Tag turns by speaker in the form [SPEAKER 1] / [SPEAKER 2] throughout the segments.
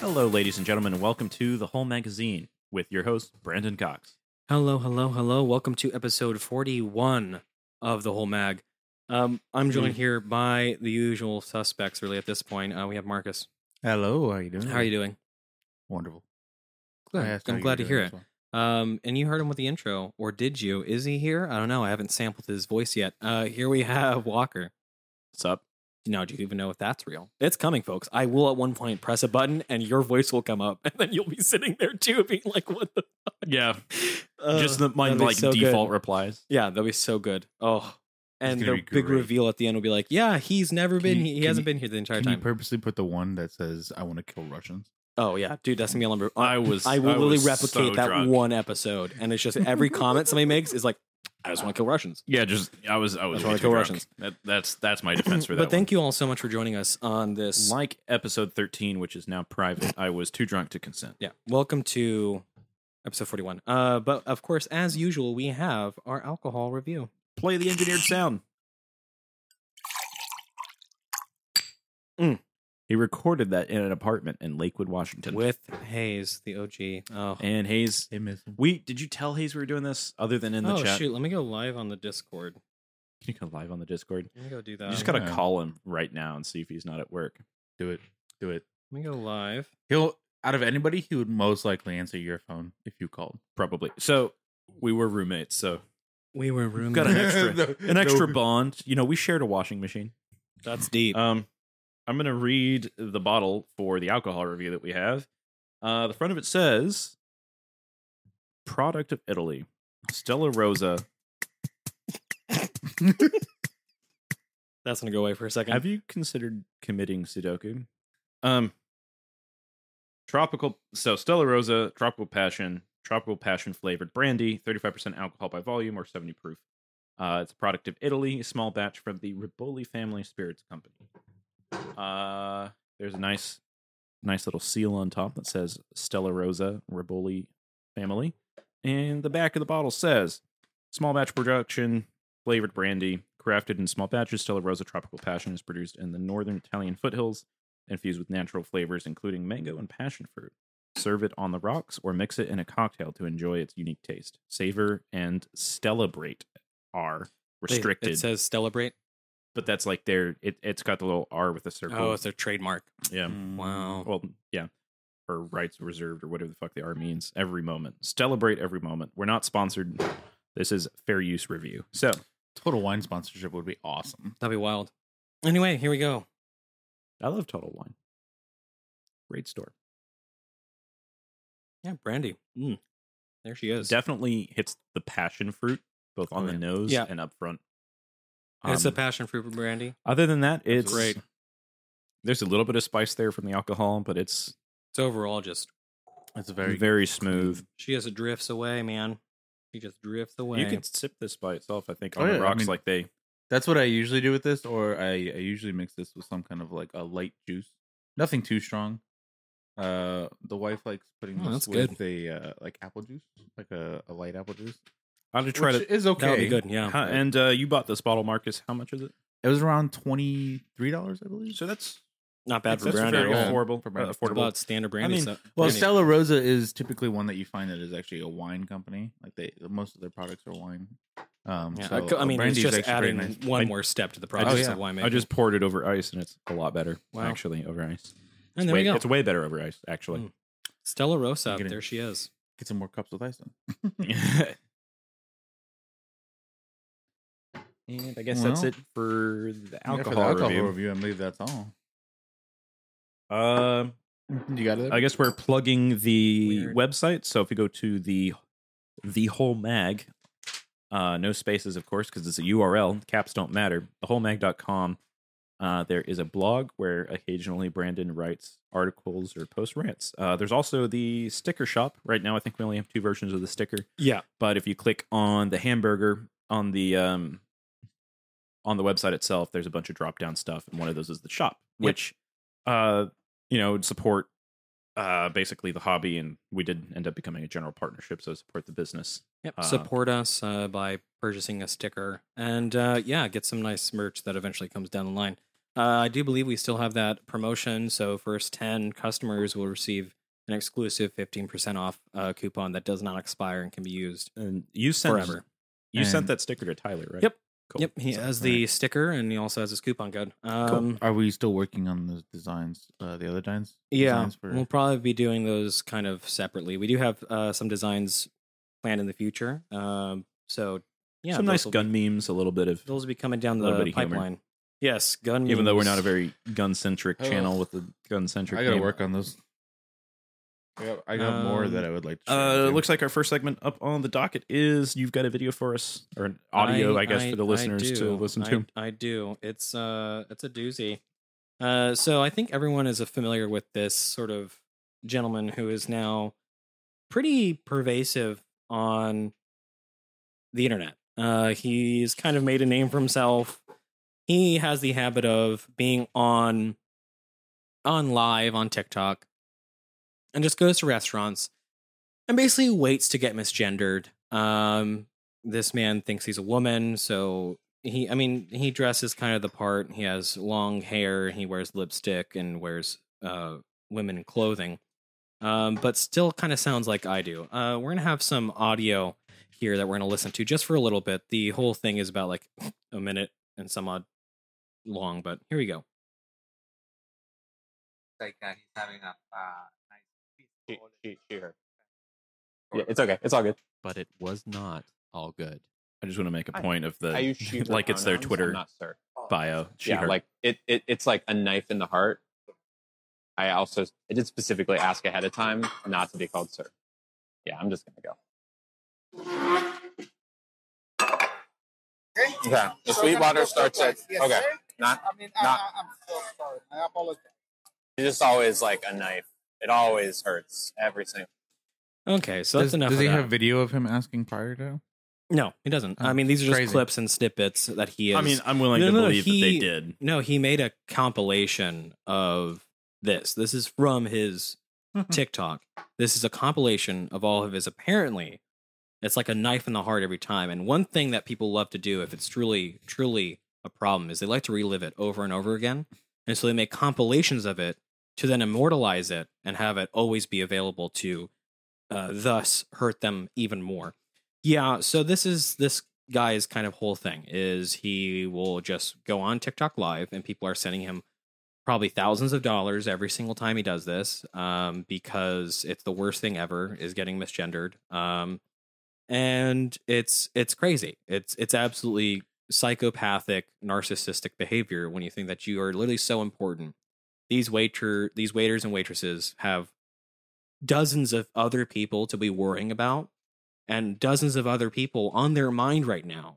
[SPEAKER 1] Hello, ladies and gentlemen, and welcome to the Whole Magazine with your host, Brandon Cox.
[SPEAKER 2] Hello, hello, hello. Welcome to episode 41 of the whole mag. Um, I'm joined
[SPEAKER 1] Mm.
[SPEAKER 2] here by the usual suspects, really, at this point. Uh, we have Marcus.
[SPEAKER 3] Hello, how you doing?
[SPEAKER 2] How are you doing?
[SPEAKER 3] Wonderful.
[SPEAKER 2] Good.
[SPEAKER 3] I asked how
[SPEAKER 2] I'm
[SPEAKER 3] you
[SPEAKER 2] glad to
[SPEAKER 3] were
[SPEAKER 2] hear
[SPEAKER 3] doing
[SPEAKER 2] it.
[SPEAKER 3] well.
[SPEAKER 2] Um, and you heard him with the intro, or did you? Is he here? I don't know. I haven't sampled his voice yet. Uh, here we have Walker.
[SPEAKER 1] What's up?
[SPEAKER 2] Now, do you even know if that's real? It's coming, folks. I will at one point press a button, and your voice will come up, and then you'll be sitting there too, being like, "What the?" Fuck?
[SPEAKER 1] Yeah,
[SPEAKER 2] Uh,
[SPEAKER 1] just the, my like
[SPEAKER 2] so good.
[SPEAKER 1] default replies.
[SPEAKER 2] Yeah, that'll be so good. Oh, and the big reveal at the end will be like, "Yeah, he's never
[SPEAKER 3] Can
[SPEAKER 2] been.
[SPEAKER 3] you-
[SPEAKER 2] he hasn't
[SPEAKER 3] you-
[SPEAKER 2] been here the entire
[SPEAKER 3] Can you purposely put the one that says "I want to kill Russians"?
[SPEAKER 2] oh yeah, dude, that's gonna be a number.
[SPEAKER 1] I was-
[SPEAKER 2] I will
[SPEAKER 1] I
[SPEAKER 2] literally replicate
[SPEAKER 1] so
[SPEAKER 2] that
[SPEAKER 1] drunk.
[SPEAKER 2] one episode, and it's just every comment somebody makes is like, "I just want to kill Russians."
[SPEAKER 1] Yeah, just I was I was way
[SPEAKER 2] why kill
[SPEAKER 1] drunk.
[SPEAKER 2] Russians.
[SPEAKER 1] That, that's that's my defense for that.
[SPEAKER 2] But thank you all so much for joining us on this.
[SPEAKER 1] Like episode thirteen, which is now private, I was too drunk to consent.
[SPEAKER 2] Yeah, welcome to episode forty-one. Uh, but of course, as usual, we have our alcohol review.
[SPEAKER 1] Play the engineered sound.
[SPEAKER 2] Mm.
[SPEAKER 1] He recorded that in an apartment in Lakewood, Washington.
[SPEAKER 2] with Hayes, the OG. Oh,
[SPEAKER 1] and Hayes,
[SPEAKER 3] They miss
[SPEAKER 1] we did you tell Hayes we were doing this other than in the
[SPEAKER 2] oh
[SPEAKER 1] chat?
[SPEAKER 2] shoot! Let me go live on the Discord.
[SPEAKER 1] Can you go live on the Discord?
[SPEAKER 2] Let me go do that.
[SPEAKER 1] You just gotta
[SPEAKER 3] yeah.
[SPEAKER 1] call him right now and see if he's not at work.
[SPEAKER 3] Do it. Do it.
[SPEAKER 2] Let me go live.
[SPEAKER 3] He'll out of anybody, he would most likely answer your phone if you called.
[SPEAKER 1] Probably. So we were roommates, so
[SPEAKER 2] We were
[SPEAKER 1] we've
[SPEAKER 2] roommates.
[SPEAKER 1] got an extra
[SPEAKER 3] No,
[SPEAKER 1] an extra
[SPEAKER 3] no.
[SPEAKER 1] bond. You know, we shared a washing machine.
[SPEAKER 2] That's deep.
[SPEAKER 1] Um, I'm gonna read the bottle for the alcohol review that we have. Uh, the front of it says, "Product of Italy, Stella Rosa."
[SPEAKER 2] That's gonna go away for a second.
[SPEAKER 1] Have you considered committing Sudoku? Um, tropical. So Stella Rosa, tropical passion, tropical passion flavored brandy, 35% alcohol by volume or 70 proof. Uh, it's a product of Italy, a small batch from the Riboli Family Spirits Company. Uh, there's a nice, nice little seal on top that says Stella Rosa Riboli Family, and the back of the bottle says small batch production, flavored brandy, crafted in small batches. Stella Rosa Tropical Passion is produced in the northern Italian foothills, infused with natural flavors including mango and passion fruit. Serve it on the rocks or mix it in a cocktail to enjoy its unique taste. Savor and celebrate are restricted,
[SPEAKER 2] It says celebrate.
[SPEAKER 1] But that's like their it, it's got the little R with a circle.
[SPEAKER 2] Oh, it's their trademark.
[SPEAKER 1] yeah.
[SPEAKER 3] Mm.
[SPEAKER 2] Wow.
[SPEAKER 1] Well, yeah. Or rights reserved or whatever the fuck the R means. Every moment. Celebrate every moment. We're not sponsored. This is fair use review. So
[SPEAKER 3] Total Wine sponsorship would be awesome.
[SPEAKER 2] That'd be wild. Anyway, here we go.
[SPEAKER 1] I love Total Wine. Great store.
[SPEAKER 2] Yeah, Brandy. Mm. There she is.
[SPEAKER 1] Definitely hits the passion fruit both on
[SPEAKER 2] Oh,
[SPEAKER 1] the
[SPEAKER 2] yeah.
[SPEAKER 1] nose
[SPEAKER 2] Yeah.
[SPEAKER 1] and up front.
[SPEAKER 2] It's a
[SPEAKER 1] Um,
[SPEAKER 2] passion fruit brandy.
[SPEAKER 1] other than that, it's
[SPEAKER 2] great.
[SPEAKER 1] There's a little bit of spice there from the alcohol, but it's
[SPEAKER 2] It's overall just
[SPEAKER 3] It's
[SPEAKER 1] very
[SPEAKER 3] very
[SPEAKER 1] very smooth.
[SPEAKER 2] she just drifts away, man. She just drifts away.
[SPEAKER 1] You can sip this by itself. I think
[SPEAKER 3] Oh,
[SPEAKER 1] on
[SPEAKER 3] yeah,
[SPEAKER 1] the
[SPEAKER 3] I
[SPEAKER 1] rocks
[SPEAKER 3] mean-
[SPEAKER 1] like they.
[SPEAKER 3] That's what I usually do with this, or I, I usually mix this with some kind of like a light juice. Nothing too strong. Uh, the wife likes putting
[SPEAKER 2] Oh,
[SPEAKER 3] this
[SPEAKER 2] that's
[SPEAKER 3] with a uh, like apple juice, like a, a light apple juice.
[SPEAKER 1] I'll just try
[SPEAKER 3] which
[SPEAKER 1] to.
[SPEAKER 3] is okay.
[SPEAKER 2] That would be good. Yeah.
[SPEAKER 1] Huh, and uh, you bought this bottle, Marcus. How much is it?
[SPEAKER 3] It was around twenty three dollars, I believe.
[SPEAKER 1] So that's
[SPEAKER 2] Not bad for
[SPEAKER 1] that's
[SPEAKER 2] brandy
[SPEAKER 1] very
[SPEAKER 2] at all.
[SPEAKER 1] affordable.
[SPEAKER 3] For brandy.
[SPEAKER 1] uh,
[SPEAKER 2] What
[SPEAKER 1] affordable.
[SPEAKER 2] about standard brandy?
[SPEAKER 1] mean,
[SPEAKER 2] stuff?
[SPEAKER 3] Well,
[SPEAKER 2] Brandy.
[SPEAKER 3] Stella Rosa is typically one that you find that is actually a wine company. Like they, most of their products are wine. Um,
[SPEAKER 2] Yeah,
[SPEAKER 3] so,
[SPEAKER 2] I, I mean, it's just adding
[SPEAKER 3] nice.
[SPEAKER 2] one
[SPEAKER 1] I-
[SPEAKER 2] more step to the
[SPEAKER 1] I
[SPEAKER 2] process
[SPEAKER 3] just-
[SPEAKER 2] of winemaking.
[SPEAKER 1] I just poured it over ice, and it's a lot better.
[SPEAKER 2] Wow.
[SPEAKER 1] Actually, over ice.
[SPEAKER 2] and
[SPEAKER 1] It's
[SPEAKER 2] there
[SPEAKER 1] way,
[SPEAKER 2] we go.
[SPEAKER 1] It's way better over ice, actually.
[SPEAKER 2] Mm. Stella Rosa.
[SPEAKER 3] Get it.
[SPEAKER 2] There she is.
[SPEAKER 3] Get some more cups with ice then.
[SPEAKER 1] and I guess that's it for the
[SPEAKER 3] Yeah, for
[SPEAKER 1] alcohol,
[SPEAKER 3] the alcohol
[SPEAKER 1] review.
[SPEAKER 3] review, I believe that's all.
[SPEAKER 1] Um,
[SPEAKER 3] You got it.
[SPEAKER 1] I guess we're plugging the
[SPEAKER 2] Weird.
[SPEAKER 1] website. So if you go to the the whole mag Uh, no spaces, of course, because it's a URL. Caps don't matter. Thewholemag.com. Uh, there is a blog where occasionally Brandon writes articles or post rants. Uh, there's also the sticker shop. Right now, I think we only have two versions of the sticker.
[SPEAKER 2] Yeah.
[SPEAKER 1] But if you click on the hamburger on the um, on the website itself, there's a bunch of drop down stuff, and one of those is the shop,
[SPEAKER 2] Yep.
[SPEAKER 1] which uh, you know support uh, basically the hobby, and we did end up becoming a general partnership, so support the business.
[SPEAKER 2] Yep.
[SPEAKER 1] Uh,
[SPEAKER 2] Support us uh, by purchasing a sticker and uh, yeah, get some nice merch that eventually comes down the line. Uh, I do believe we still have that promotion. So, first 10 customers will receive an exclusive 15% off uh, coupon that does not expire and can be used
[SPEAKER 1] And you sent
[SPEAKER 2] forever.
[SPEAKER 1] you sent that sticker to Tyler, right?
[SPEAKER 2] Yep.
[SPEAKER 1] Cool.
[SPEAKER 2] Yep. He
[SPEAKER 1] So,
[SPEAKER 2] has the
[SPEAKER 1] right.
[SPEAKER 2] sticker and he also has his coupon code. Um,
[SPEAKER 3] Are we still working on the designs? Uh, the other designs?
[SPEAKER 2] Yeah,
[SPEAKER 3] designs for-
[SPEAKER 2] we'll probably be doing those kind of separately. We do have uh, some designs planned in the future. Um, so, yeah,
[SPEAKER 1] some nice gun
[SPEAKER 2] Be,
[SPEAKER 1] memes, a little bit of
[SPEAKER 2] those will be coming down the
[SPEAKER 1] bit of humor.
[SPEAKER 2] pipeline. Yes, gun.
[SPEAKER 1] even though we're not a very gun centric
[SPEAKER 3] Oh.
[SPEAKER 1] channel with the gun centric.
[SPEAKER 3] I gotta work on those. I got, I got more
[SPEAKER 2] Um,
[SPEAKER 3] that I would like to share.
[SPEAKER 1] Uh,
[SPEAKER 3] with you.
[SPEAKER 1] looks like our first segment up on the docket is you've got a video for us or an audio, I, guess, for the listeners to listen to.
[SPEAKER 2] I, do. It's uh, it's a doozy. Uh, so I think everyone is familiar with this sort of gentleman who is now pretty pervasive on the internet. Uh, he's kind of made a name for himself. He has the habit of being on on live on TikTok and just goes to restaurants and basically waits to get misgendered. Um, this man thinks he's a woman, so he, I mean, he dresses kind of the part. He has long hair, he wears lipstick, and wears uh, women clothing, um, but still kind of sounds like I do. Uh, we're gonna have some audio here that we're gonna listen to just for a little bit. The whole thing is about like a minute and some odd long, but here we go.
[SPEAKER 4] like uh, he's having a uh,
[SPEAKER 5] She,
[SPEAKER 4] peaceful
[SPEAKER 5] she, she, her. Yeah, it's okay. It's all good.
[SPEAKER 6] but it was not all good.
[SPEAKER 1] I just want to make a point of the
[SPEAKER 5] I use she,
[SPEAKER 1] like it's their
[SPEAKER 5] pronouns, I'm
[SPEAKER 1] Twitter
[SPEAKER 5] not sir.
[SPEAKER 1] Oh, bio. She,
[SPEAKER 5] yeah,
[SPEAKER 1] her.
[SPEAKER 5] like it, it. It's like a knife in the heart. I also I did specifically ask ahead of time not to be called sir. Yeah, I'm just gonna go. Okay, the sweet Sweetwater starts at okay. Not
[SPEAKER 4] I mean,
[SPEAKER 5] not-
[SPEAKER 4] I, I'm so sorry. I apologize.
[SPEAKER 5] it's just always like a knife. It always hurts every single.
[SPEAKER 2] Okay, so
[SPEAKER 3] does,
[SPEAKER 2] that's enough.
[SPEAKER 3] does he
[SPEAKER 2] that.
[SPEAKER 3] have video of him asking prior to?
[SPEAKER 2] No, he doesn't. I
[SPEAKER 3] Oh,
[SPEAKER 2] mean, these are just
[SPEAKER 3] crazy.
[SPEAKER 2] clips and snippets that he is.
[SPEAKER 1] I mean, I'm willing
[SPEAKER 2] No,
[SPEAKER 1] to
[SPEAKER 2] no, no,
[SPEAKER 1] believe that they did.
[SPEAKER 2] no, he made a compilation of this. This is from his mm-hmm. TikTok. This is a compilation of all of his. Apparently, it's like a knife in the heart every time. And one thing that people love to do, if it's truly, truly a problem, is they like to relive it over and over again. And so they make compilations of it to then immortalize it and have it always be available to uh, thus hurt them even more. Yeah, so this is this guy's kind of whole thing is he will just go on TikTok live and people are sending him probably thousands of dollars every single time he does this um, because it's the worst thing ever is getting misgendered um, and it's it's crazy it's it's absolutely psychopathic narcissistic behavior when you think that you are literally so important these waiter these waiters and waitresses have dozens of other people to be worrying about and dozens of other people on their mind right now.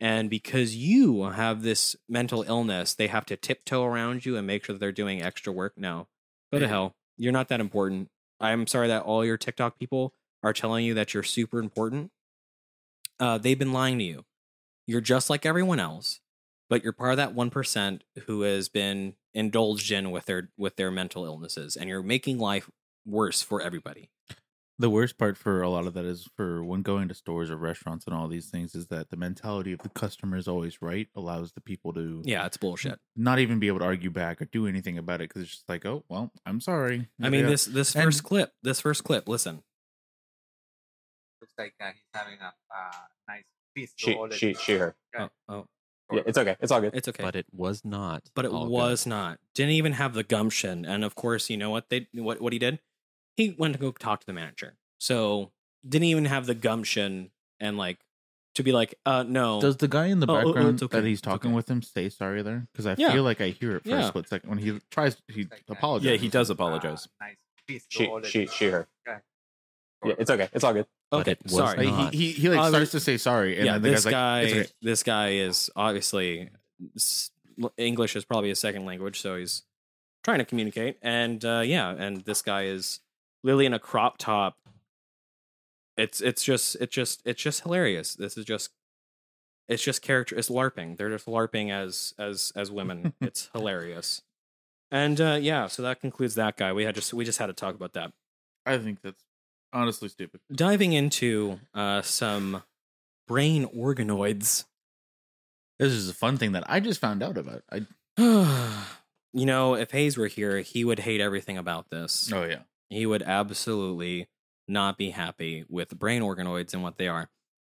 [SPEAKER 2] And because you have this mental illness, they have to tiptoe around you and make sure that they're doing extra work. No, go to hell. You're not that important. I'm sorry that all your TikTok people are telling you that you're super important. Uh, they've been lying to you. You're just like everyone else, but you're part of that one percent who has been indulged in with their with their mental illnesses, and you're making life worse for everybody.
[SPEAKER 3] The worst part for a lot of that is for when going to stores or restaurants and all these things is that the mentality of the customer is always right allows the people to
[SPEAKER 2] Yeah, it's bullshit.
[SPEAKER 3] not even be able to argue back or do anything about it because it's just like, oh well, I'm sorry.
[SPEAKER 2] I mean,
[SPEAKER 3] Yeah.
[SPEAKER 2] this this
[SPEAKER 3] And-
[SPEAKER 2] first clip, this first clip. Listen,
[SPEAKER 4] Looks like uh, he's having a uh, nice
[SPEAKER 5] She, she, she, her.
[SPEAKER 2] oh, oh,
[SPEAKER 5] Yeah, it's okay. It's all good.
[SPEAKER 2] it's okay,
[SPEAKER 6] But it was not.
[SPEAKER 2] but it
[SPEAKER 6] all good.
[SPEAKER 2] was not. Didn't even have the gumption, and of course, you know what they what what he did? He went to go talk to the manager. So didn't even have the gumption and like to be like, uh, no.
[SPEAKER 3] Does the guy in the
[SPEAKER 2] Oh, oh, oh,
[SPEAKER 3] background
[SPEAKER 2] okay,
[SPEAKER 3] that he's talking
[SPEAKER 2] okay.
[SPEAKER 3] with him say sorry there? Because I
[SPEAKER 2] Yeah.
[SPEAKER 3] feel like I hear it for
[SPEAKER 2] Yeah.
[SPEAKER 3] a split second when he tries. He
[SPEAKER 4] Like, uh,
[SPEAKER 3] apologizes.
[SPEAKER 1] Yeah, he does
[SPEAKER 4] Uh,
[SPEAKER 1] apologize.
[SPEAKER 4] nice
[SPEAKER 5] She, she, she, her. Yeah, it's okay. It's all good.
[SPEAKER 6] But
[SPEAKER 2] Okay,
[SPEAKER 6] it was
[SPEAKER 2] sorry.
[SPEAKER 6] Not.
[SPEAKER 3] he, he he like
[SPEAKER 2] Uh,
[SPEAKER 3] starts to say sorry, and
[SPEAKER 2] yeah,
[SPEAKER 3] then the
[SPEAKER 2] this
[SPEAKER 3] guy's
[SPEAKER 2] guy,
[SPEAKER 3] like, okay."
[SPEAKER 2] this guy is obviously English is probably a second language, so he's trying to communicate. And uh, yeah, and this guy is literally in a crop top. It's it's just it's just it's just hilarious. This is just it's just character. It's larping. They're just larping as as as women. it's hilarious. And uh, yeah, so that concludes that guy. We had just we just had to talk about that.
[SPEAKER 3] I think that's honestly stupid.
[SPEAKER 2] Diving into uh, some brain organoids.
[SPEAKER 3] This is a fun thing that I just found out about. I
[SPEAKER 2] you know, if Hayes were here, he would hate everything about this.
[SPEAKER 3] oh yeah,
[SPEAKER 2] He would absolutely not be happy with brain organoids and what they are.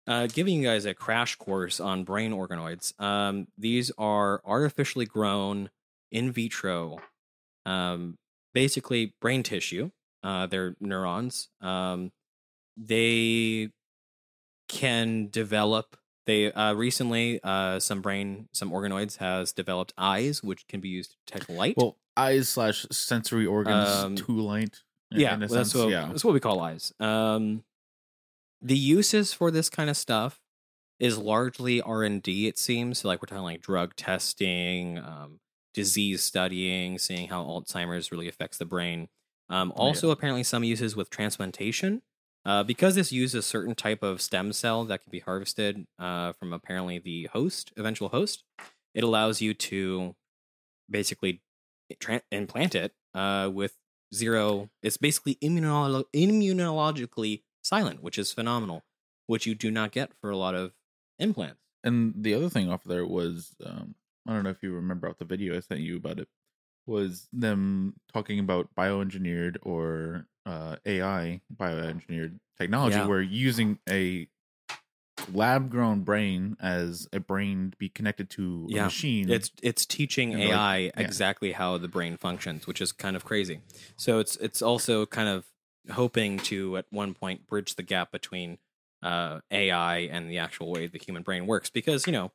[SPEAKER 2] Uh, giving you guys a crash course on brain organoids. Um, these are artificially grown in vitro, um, basically brain tissue. Uh, they're neurons. Um, they can develop. They uh, recently uh, some brain some organoids has developed eyes, which can be used to detect light.
[SPEAKER 3] well, eyes slash sensory organs
[SPEAKER 2] Um,
[SPEAKER 3] to light. in-
[SPEAKER 2] yeah,
[SPEAKER 3] in
[SPEAKER 2] well, that's what
[SPEAKER 3] yeah.
[SPEAKER 2] that's what we call eyes. Um, the uses for this kind of stuff is largely R and D. It seems so like we're talking like drug testing, um, disease studying, seeing how Alzheimer's really affects the brain. Um,
[SPEAKER 3] Oh, yeah.
[SPEAKER 2] also, apparently, some uses with transplantation. Uh, because this uses a certain type of stem cell that can be harvested uh, from apparently the host, eventual host, it allows you to basically tra- implant it uh, with zero. It's basically immunolo- immunologically silent, which is phenomenal, which you do not get for a lot of implants.
[SPEAKER 3] And the other thing off there was, um, I don't know if you remember off the video I sent you about it, was them talking about bioengineered or uh, AI bioengineered technology,
[SPEAKER 2] Yeah.
[SPEAKER 3] where using a lab grown brain as a brain to be connected to a
[SPEAKER 2] Yeah.
[SPEAKER 3] machine.
[SPEAKER 2] It's it's teaching
[SPEAKER 3] And, like,
[SPEAKER 2] AI
[SPEAKER 3] yeah.
[SPEAKER 2] exactly how the brain functions, which is kind of crazy. So it's it's also kind of hoping to at one point bridge the gap between uh, AI and the actual way the human brain works, because you know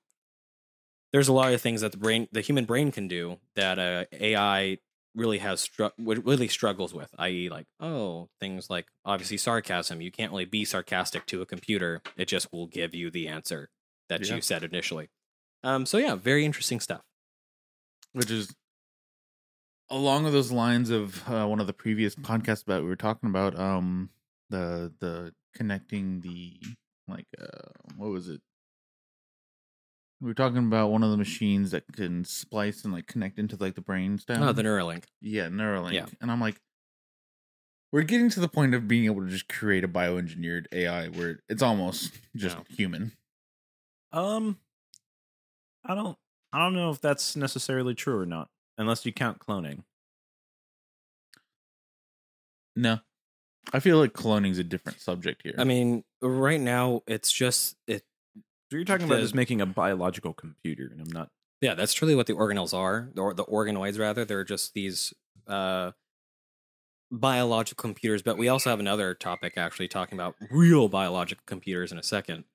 [SPEAKER 2] there's a lot of things that the brain the human brain can do that uh, AI really has stru- really struggles with, i.e., like oh things like obviously sarcasm. You can't really be sarcastic to a computer; it just will give you the answer that
[SPEAKER 3] Yeah.
[SPEAKER 2] you said initially. Um, so yeah, very interesting stuff.
[SPEAKER 3] which is along those lines of uh, one of the previous podcasts that we were talking about um the the connecting the like uh what was it we were talking about one of the machines that can splice and like connect into like the brain stem
[SPEAKER 2] Oh, the Neuralink.
[SPEAKER 3] yeah neuralink
[SPEAKER 2] Yeah.
[SPEAKER 3] and i'm like we're getting to the point of being able to just create a bioengineered ai where it's almost just
[SPEAKER 2] No.
[SPEAKER 3] human
[SPEAKER 1] Um, I don't, I don't know if that's necessarily true or not, unless you count cloning.
[SPEAKER 3] no i feel like cloning's a different subject here
[SPEAKER 2] I mean, right now it's just it.
[SPEAKER 1] So you're talking about
[SPEAKER 2] The-
[SPEAKER 1] just making a biological computer, and I'm not.
[SPEAKER 2] Yeah, that's truly what the organelles are, or the organoids rather. They're just these uh, biological computers. But we also have another topic actually talking about real biological computers in a second,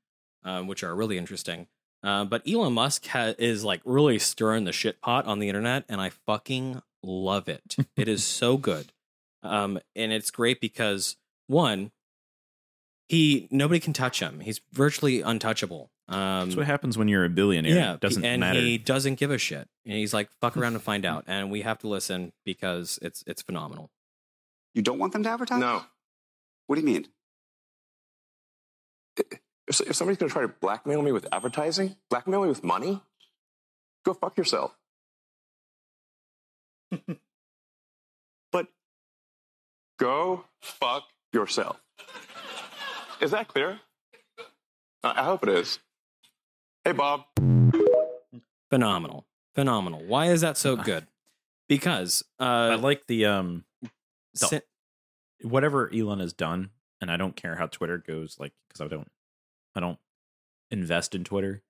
[SPEAKER 2] um, which are really interesting. Uh, but Elon Musk ha- is like really stirring the shit pot on the internet, and I fucking love it. it is so good, um, and it's great because one, he nobody can touch him. He's virtually untouchable. Um,
[SPEAKER 1] That's what happens when you're a billionaire.
[SPEAKER 2] yeah,
[SPEAKER 1] it doesn't
[SPEAKER 2] and
[SPEAKER 1] matter.
[SPEAKER 2] he doesn't give a shit. And he's like, "Fuck around and find out." And we have to listen because it's it's phenomenal.
[SPEAKER 7] You don't want them to advertise?
[SPEAKER 8] No.
[SPEAKER 7] What do you mean?
[SPEAKER 8] If, if somebody's going to try to blackmail me with advertising, blackmail me with money, go fuck yourself. but go fuck yourself. Is that clear? I I hope it is. Hey, Bob.
[SPEAKER 2] Phenomenal, phenomenal. Why is that so good? Because uh,
[SPEAKER 1] I like the um the-
[SPEAKER 2] si-
[SPEAKER 1] whatever Elon has done, and I don't care how Twitter goes, like because I don't, I don't invest in Twitter.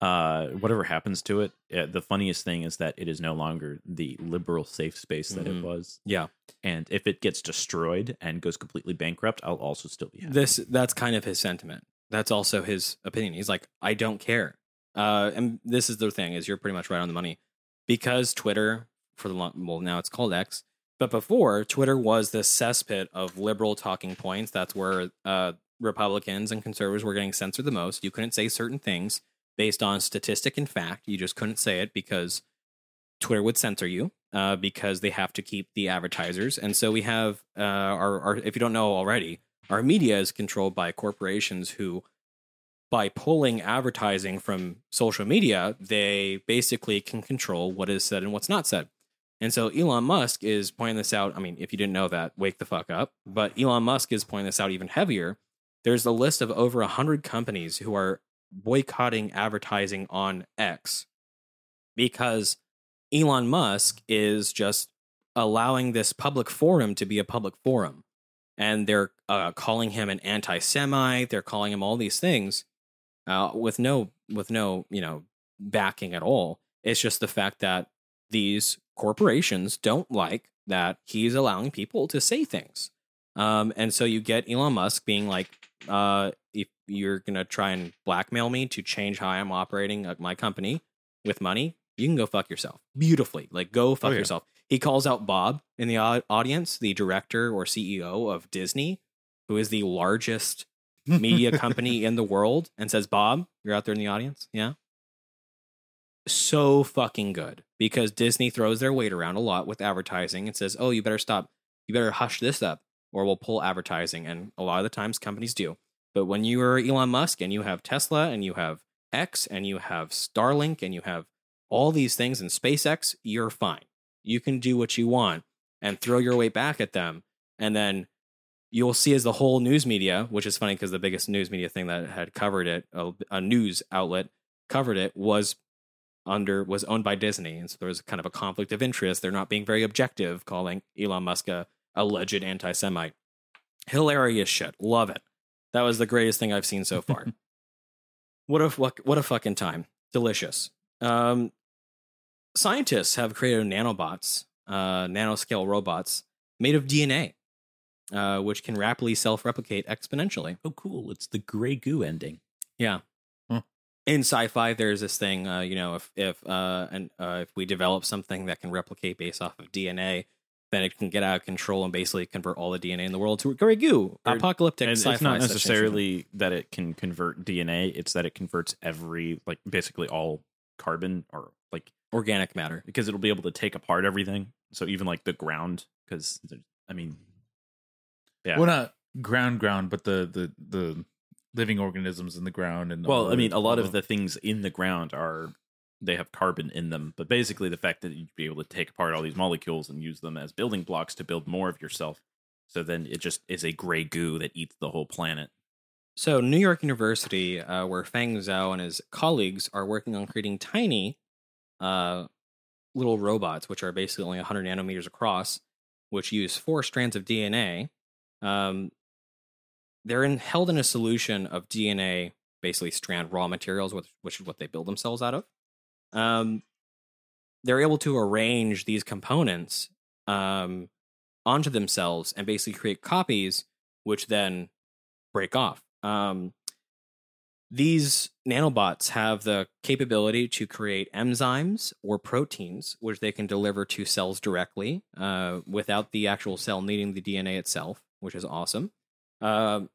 [SPEAKER 1] Uh, whatever happens to it, uh, the funniest thing is that it is no longer the liberal safe space that it was.
[SPEAKER 2] yeah,
[SPEAKER 1] And if it gets destroyed and goes completely bankrupt, I'll also still be happy.
[SPEAKER 2] this that's kind of his sentiment. That's also his opinion. He's like, I don't care. Uh, and this is the thing is you're pretty much right on the money because Twitter for the long well now it's called X But before, Twitter was this cesspit of liberal talking points. That's where uh, Republicans and conservatives were getting censored the most. You couldn't say certain things based on statistic and fact. You just couldn't say it because Twitter would censor you uh, because they have to keep the advertisers. And so we have uh, our, our, if you don't know already, our media is controlled by corporations who, by pulling advertising from social media, they basically can control what is said and what's not said. And so Elon Musk is pointing this out. I mean, if you didn't know that, wake the fuck up. But Elon Musk is pointing this out even heavier. There's a list of over 100 companies who are boycotting advertising on X because Elon Musk is just allowing this public forum to be a public forum. And they're uh, calling him an anti Semite. They're calling him all these things uh, with no, with no, you know, backing at all. It's just the fact that these corporations don't like that he's allowing people to say things. Um, and so you get Elon Musk being like, uh, if you're to try and blackmail me to change how I'm operating uh, my company with money, you can go fuck yourself. Beautifully. Like, go fuck
[SPEAKER 3] Oh, yeah.
[SPEAKER 2] yourself. He calls out Bob in the audience, the director or CEO of Disney, who is the largest media company in the world, and says, Bob, you're out there in the audience. Yeah so fucking good because Disney throws their weight around a lot with advertising and says, "Oh, you better stop. You better hush this up or we'll pull advertising." And a lot of the times companies do. But when you are Elon Musk and you have Tesla and you have X and you have Starlink and you have all these things in SpaceX, you're fine. You can do what you want and throw your weight back at them and then you'll see as the whole news media, which is funny because the biggest news media thing that had covered it, a, a news outlet covered it, was under was owned by Disney, and so there was kind of a conflict of interest. They're not being very objective, calling Elon Musk a alleged anti-Semite. Hilarious shit. Love it. That was the greatest thing I've seen so far. what a what a fucking time. Delicious. Um, scientists have created nanobots, uh, nanoscale robots made of DNA, uh, which can rapidly self-replicate exponentially.
[SPEAKER 9] Oh, cool. It's the gray goo ending.
[SPEAKER 2] Yeah.
[SPEAKER 3] Huh.
[SPEAKER 2] In sci-fi, there's this thing, uh, you know, if if uh, and uh, if we develop something that can replicate based off of DNA, then it can get out of control and basically convert all the DNA in the world to gray goo.
[SPEAKER 1] Or-
[SPEAKER 2] Apocalyptic
[SPEAKER 1] and it's not
[SPEAKER 2] such things, you know.
[SPEAKER 1] necessarily that it can convert DNA; it's that it converts every, like, basically all carbon or like
[SPEAKER 2] organic matter.
[SPEAKER 1] because it'll be able to take apart everything. So even like the ground, because I mean, yeah.
[SPEAKER 3] Well, not ground, ground, but the the the living organisms in the ground and all
[SPEAKER 1] Well, I mean, a lot of the things in the ground are they have carbon in them, but basically the fact that you'd be able to take apart all these molecules and use them as building blocks to build more of yourself. So then it just is a gray goo that eats the whole planet.
[SPEAKER 2] So, New York University, uh, where Feng Zhao and his colleagues are working on creating tiny uh, little robots, which are basically only 100 nanometers across, which use four strands of DNA. Um, they're in, held in a solution of DNA, basically strand raw materials, which, which is what they build themselves out of. Um, they're able to arrange these components um, onto themselves and basically create copies, which then break off. Um, these nanobots have the capability to create enzymes or proteins, which they can deliver to cells directly uh, without the actual cell needing the DNA itself, which is awesome. Um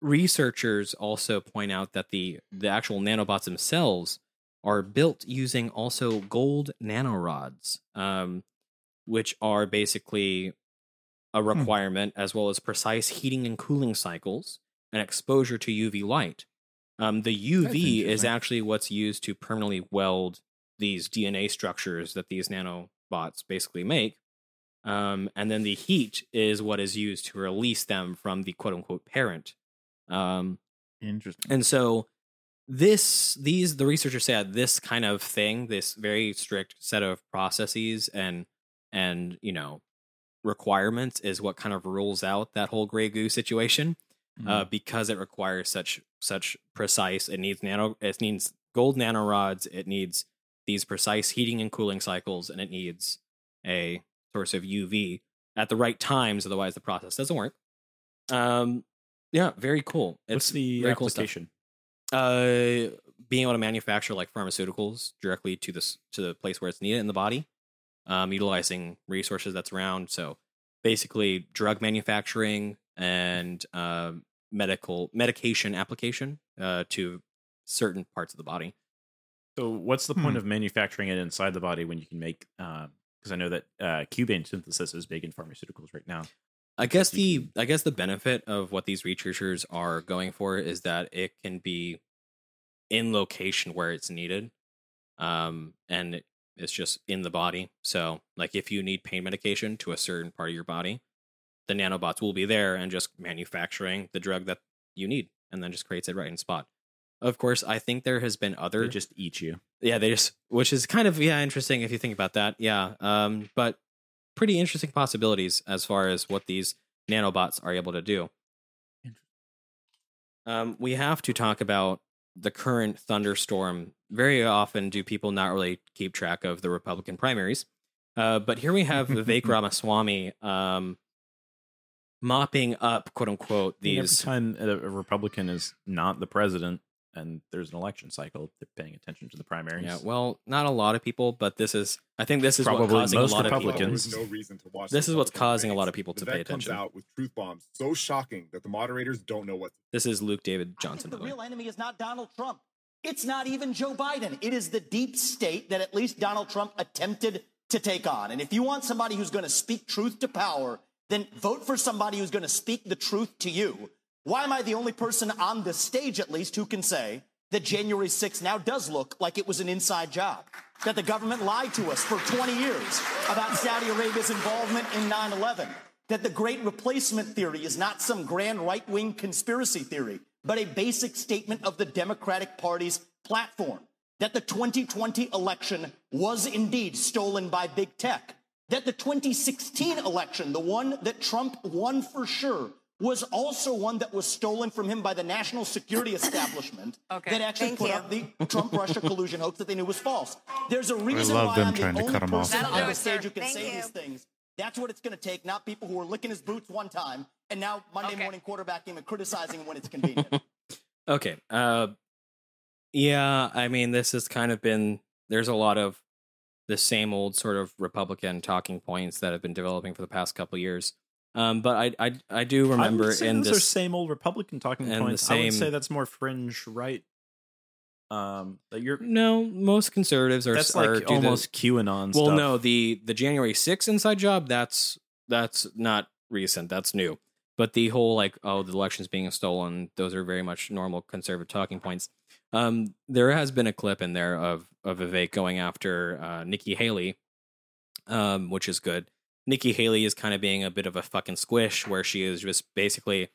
[SPEAKER 2] researchers also point out that the the actual nanobots themselves are built using also gold nanorods, um, which are basically a requirement as well as precise heating and cooling cycles and exposure to UV light. Um, the UV is actually what's used to permanently weld these DNA structures that these nanobots basically make. Um, and then the heat is what is used to release them from the quote unquote parent. Um,
[SPEAKER 3] interesting.
[SPEAKER 2] and so this these the researchers said this kind of thing, this very strict set of processes and and you know requirements is what kind of rules out that whole gray goo situation uh, because it requires such such precise. It needs nano. It needs gold nanorods. It needs these precise heating and cooling cycles, and it needs a source of UV at the right times. Otherwise, the process doesn't work. Um, yeah, very cool.
[SPEAKER 1] What's the
[SPEAKER 2] very cool
[SPEAKER 1] application?
[SPEAKER 2] Uh, being able to manufacture like pharmaceuticals directly to this to the place where it's needed in the body. um, utilizing resources that's around. So basically, drug manufacturing and uh, medical medication application uh, to certain parts of the body.
[SPEAKER 1] So, what's the point
[SPEAKER 2] Hmm.
[SPEAKER 1] of manufacturing it inside the body when you can make? Because I know that uh, cubane synthesis is big in pharmaceuticals right now.
[SPEAKER 2] I guess the I guess the benefit of what these researchers are going for is that it can be in location where it's needed, um, and it's just in the body. So, like if you need pain medication to a certain part of your body, the nanobots will be there and just manufacturing the drug that you need, and then just creates it right in spot. Of course, I think there has been other
[SPEAKER 1] They just eat you.
[SPEAKER 2] yeah, they just which is kind of yeah interesting if you think about that. Yeah, um, but pretty interesting possibilities as far as what these nanobots are able to do. Um, we have to talk about the current thunderstorm. Very often, do people not really keep track of the Republican primaries? Uh, but here we have Vivek Ramaswamy um, mopping up, quote unquote,
[SPEAKER 1] I mean, every time a, a Republican is not the president and there's an election cycle, they're paying attention to the primaries.
[SPEAKER 2] Yeah, well, not a lot of people, but this is. I think this is what
[SPEAKER 1] Probably
[SPEAKER 2] causing a
[SPEAKER 1] most
[SPEAKER 2] lot of
[SPEAKER 1] Republicans.
[SPEAKER 2] people.
[SPEAKER 10] No reason to watch
[SPEAKER 2] This is what's
[SPEAKER 10] Republican
[SPEAKER 2] causing a lot of people to
[SPEAKER 10] The
[SPEAKER 2] pay
[SPEAKER 10] vet comes
[SPEAKER 2] attention.
[SPEAKER 10] out with truth bombs so shocking that the moderators don't know what.
[SPEAKER 2] This is Luke David Johnson.
[SPEAKER 11] The
[SPEAKER 2] by the way.
[SPEAKER 11] real enemy is not Donald Trump. It's not even Joe Biden. It is the deep state that at least Donald Trump attempted to take on. And if you want somebody who's going to speak truth to power, then vote for somebody who's going to speak the truth to you. Why am I the only person on this stage, at least, who can say that January 6th now does look like it was an inside job? That the government lied to us for 20 years about Saudi Arabia's involvement in 9 11? That the great replacement theory is not some grand right wing conspiracy theory, but a basic statement of the Democratic Party's platform? That the 2020 election was indeed stolen by big tech? That the 2016 election, the one that Trump won for sure, was also one that was stolen from him by the national security establishment
[SPEAKER 12] Okay,
[SPEAKER 11] that actually
[SPEAKER 12] thank
[SPEAKER 11] put
[SPEAKER 12] you.
[SPEAKER 11] up the Trump Russia collusion hoax that they knew was false. There's a reason
[SPEAKER 3] love
[SPEAKER 11] why
[SPEAKER 3] them
[SPEAKER 11] I'm
[SPEAKER 3] trying
[SPEAKER 11] the
[SPEAKER 3] to
[SPEAKER 11] only
[SPEAKER 3] cut him off.
[SPEAKER 11] person on
[SPEAKER 12] do
[SPEAKER 11] the stage
[SPEAKER 12] sir.
[SPEAKER 11] who can
[SPEAKER 12] Thank
[SPEAKER 11] say
[SPEAKER 12] you.
[SPEAKER 11] these things. That's what it's going to take, not people who are licking his boots one time and now Monday
[SPEAKER 12] Okay.
[SPEAKER 11] morning quarterbacking and criticizing him when it's convenient.
[SPEAKER 2] Okay. Uh, yeah, I mean, this has kind of been. There's a lot of the same old sort of Republican talking points that have been developing for the past couple years. Um, but I, I, I do remember
[SPEAKER 1] say
[SPEAKER 2] in
[SPEAKER 1] those are
[SPEAKER 2] this.
[SPEAKER 1] same old Republican talking points. I would say that's more fringe right. Um, that you're
[SPEAKER 2] No, most conservatives are.
[SPEAKER 1] that's
[SPEAKER 2] are
[SPEAKER 1] like
[SPEAKER 2] do the-
[SPEAKER 1] almost QAnon.
[SPEAKER 2] Well,
[SPEAKER 1] stuff.
[SPEAKER 2] no the the January 6th inside job that's that's not recent. That's new. But the whole like oh the election's being stolen. Those are very much normal conservative talking points. Um, there has been a clip in there of of Vivek going after uh, Nikki Haley, um, which is good. Nikki Haley is kind of being a bit of a fucking squish, where she is just basically,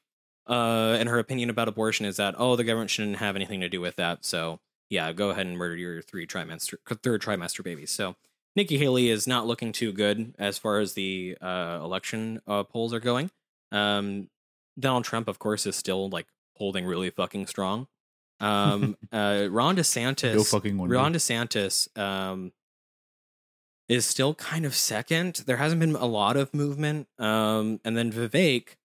[SPEAKER 2] uh, and her opinion about abortion is that oh the government shouldn't have anything to do with that. So yeah, go ahead and murder your three trimester third trimester babies. So Nikki Haley is not looking too good as far as the uh, election uh, polls are going. Um, Donald Trump, of course, is still like holding really fucking strong. Um, uh, Ron DeSantis,
[SPEAKER 3] Go fucking wonder.
[SPEAKER 2] Ron DeSantis, um, is still kind of second. There hasn't been a lot of movement. Um, and then Vivek,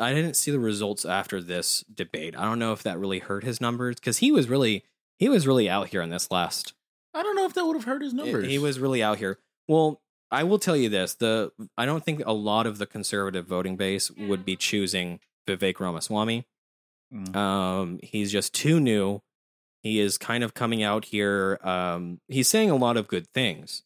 [SPEAKER 2] I didn't see the results after this debate. I don't know if that really hurt his numbers because he was really he was really out here in this last
[SPEAKER 3] I don't know if that would have hurt his
[SPEAKER 2] he-
[SPEAKER 3] numbers.
[SPEAKER 2] He was really out here. Well, I will tell you this: the I don't think a lot of the conservative voting base would be choosing Vivek Ramaswamy.
[SPEAKER 3] Mm.
[SPEAKER 2] Um, he's just too new. He is kind of coming out here. Um, he's saying a lot of good things,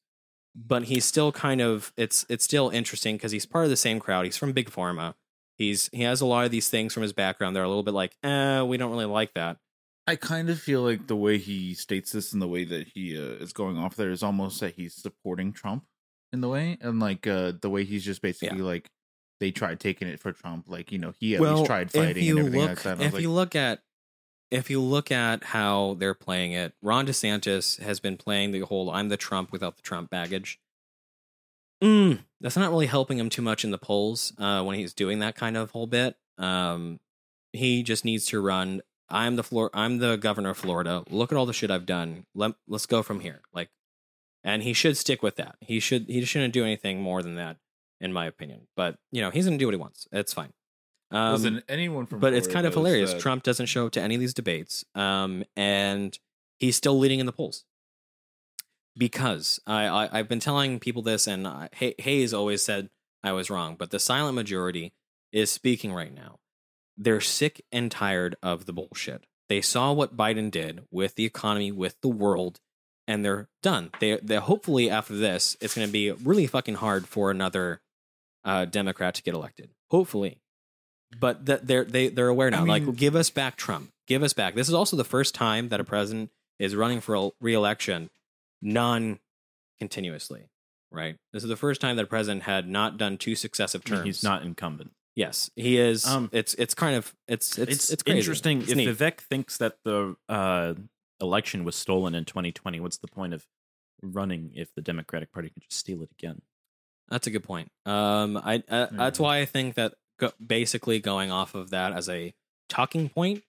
[SPEAKER 2] but he's still kind of it's it's still interesting because he's part of the same crowd. He's from Big Pharma. He's he has a lot of these things from his background. They're a little bit like, eh, we don't really like that.
[SPEAKER 3] I kind of feel like the way he states this and the way that he uh, is going off there is almost that he's supporting Trump in the way, and like uh, the way he's just basically like they tried taking it for Trump, like you know he at least tried fighting
[SPEAKER 2] if you
[SPEAKER 3] and everything
[SPEAKER 2] look,
[SPEAKER 3] like that. And
[SPEAKER 2] If
[SPEAKER 3] like,
[SPEAKER 2] you look at if you look at how they're playing it, Ron DeSantis has been playing the whole "I'm the Trump without the Trump" baggage. Mm, that's not really helping him too much in the polls uh, when he's doing that kind of whole bit. Um, he just needs to run. I'm the Flor- I'm the governor of Florida. Look at all the shit I've done. Let let's go from here. Like, and he should stick with that. He should he shouldn't do anything more than that, in my opinion. But you know he's gonna do what he wants. It's fine. Um,
[SPEAKER 3] Listen, anyone from
[SPEAKER 2] but it's kind of hilarious.
[SPEAKER 3] that-
[SPEAKER 2] Trump doesn't show up to any of these debates, um, and he's still leading in the polls. because I, I I've been telling people this, and I, Hayes always said I was wrong, but the silent majority is speaking right now. They're sick and tired of the bullshit. They saw what Biden did with the economy, with the world, and they're done. They they hopefully after this, it's going to be really fucking hard for another uh, Democrat to get elected. Hopefully, but that they're they they're aware now.
[SPEAKER 3] I mean-
[SPEAKER 2] like, give us back Trump. Give us back. This is also the first time that a president is running for a re-election non-continuously. Right. This is the first time that a president had not done two successive terms.
[SPEAKER 1] he's not incumbent.
[SPEAKER 2] Yes, he is.
[SPEAKER 1] Um,
[SPEAKER 2] it's it's kind of it's it's
[SPEAKER 1] It's,
[SPEAKER 2] it's,
[SPEAKER 1] interesting.
[SPEAKER 2] It's
[SPEAKER 1] if
[SPEAKER 2] neat.
[SPEAKER 1] Vivek thinks that the uh, election was stolen in 2020, what's the point of running if the Democratic Party can just steal it again?
[SPEAKER 2] That's a good point. Um, I, I that's why I think that go, basically going off of that as a talking point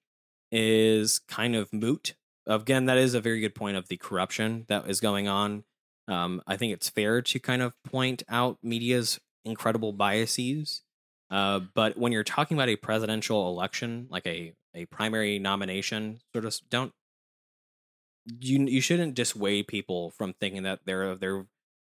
[SPEAKER 2] is kind of moot. Again, that is a very good point of the corruption that is going on. Um, I think it's fair to kind of point out media's incredible biases. Uh, but when you're talking about a presidential election, like a, a primary nomination, sort of don't you you shouldn't dissuade people from thinking that their their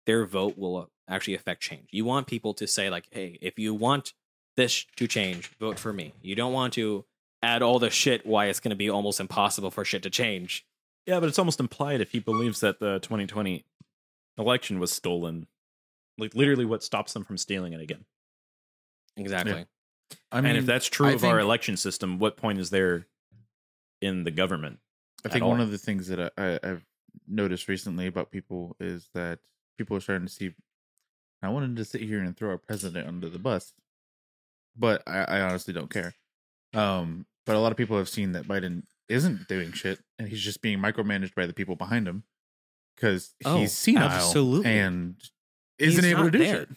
[SPEAKER 2] their vote will actually affect change. You want people to say like, "Hey, if you want this to change, vote for me." You don't want to add all the shit why it's going to be almost impossible for shit to change.
[SPEAKER 1] Yeah, but it's almost implied if he believes that the 2020 election was stolen. Like literally, what stops them from stealing it again?
[SPEAKER 2] Exactly.
[SPEAKER 3] I
[SPEAKER 1] and if that's true
[SPEAKER 3] I
[SPEAKER 1] of our election system, what point is there in the government?
[SPEAKER 3] I think
[SPEAKER 1] all?
[SPEAKER 3] one of the things that I, I, I've noticed recently about people is that people are starting to see. I wanted to sit here and throw our president under the bus, but I, I honestly don't care. Um, but a lot of people have seen that Biden isn't doing shit, and he's just being micromanaged by the people behind him because
[SPEAKER 2] Oh,
[SPEAKER 3] he's senile
[SPEAKER 2] absolutely.
[SPEAKER 3] and isn't
[SPEAKER 2] He's
[SPEAKER 3] able to do
[SPEAKER 2] there.
[SPEAKER 3] shit.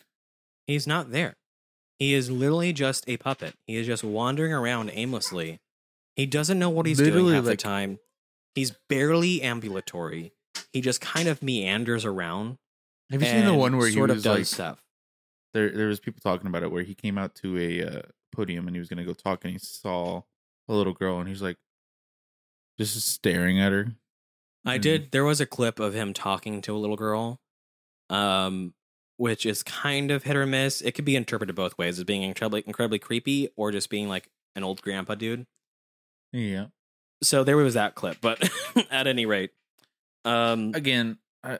[SPEAKER 2] He's not there. He is literally just a puppet. He is just wandering around aimlessly. He doesn't know what he's doing half
[SPEAKER 3] like-
[SPEAKER 2] the time. He's barely ambulatory. He just kind of meanders around.
[SPEAKER 3] Have you seen the one where he
[SPEAKER 2] sort
[SPEAKER 3] was
[SPEAKER 2] of does
[SPEAKER 3] like
[SPEAKER 2] stuff?
[SPEAKER 3] there? There was people talking about it where he came out to a uh, podium and he was going to go talk and he saw a little girl and he's like just staring at her.
[SPEAKER 2] I
[SPEAKER 3] Mm.
[SPEAKER 2] did. There was a clip of him talking to a little girl, um, which is kind of hit or miss. It could be interpreted both ways as being incredibly, incredibly creepy or just being like an old grandpa dude.
[SPEAKER 3] Yeah.
[SPEAKER 2] So there was that clip, but at any rate, um,
[SPEAKER 3] again, I,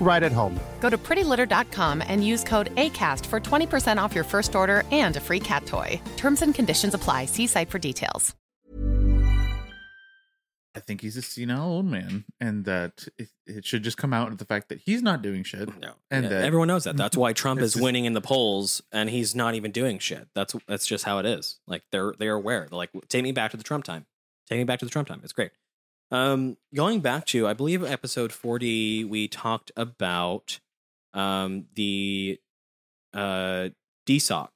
[SPEAKER 13] right at home.
[SPEAKER 14] Go to prettylitter.com and use code ACAST for 20% off your first order and a free cat toy. Terms and conditions apply. See site for details.
[SPEAKER 3] I think he's a senile old man, and that it, it should just come out of the fact that he's not doing shit.
[SPEAKER 2] No,
[SPEAKER 3] and
[SPEAKER 2] Yeah,
[SPEAKER 3] that
[SPEAKER 2] everyone knows that. That's why Trump is
[SPEAKER 3] just-
[SPEAKER 2] winning in the polls, and he's not even doing shit. That's that's just how it is. Like they're they're aware. They're like, take me back to the Trump time. Take me back to the Trump time. It's great. Um, going back to, I believe episode forty, we talked about um the uh DSOC,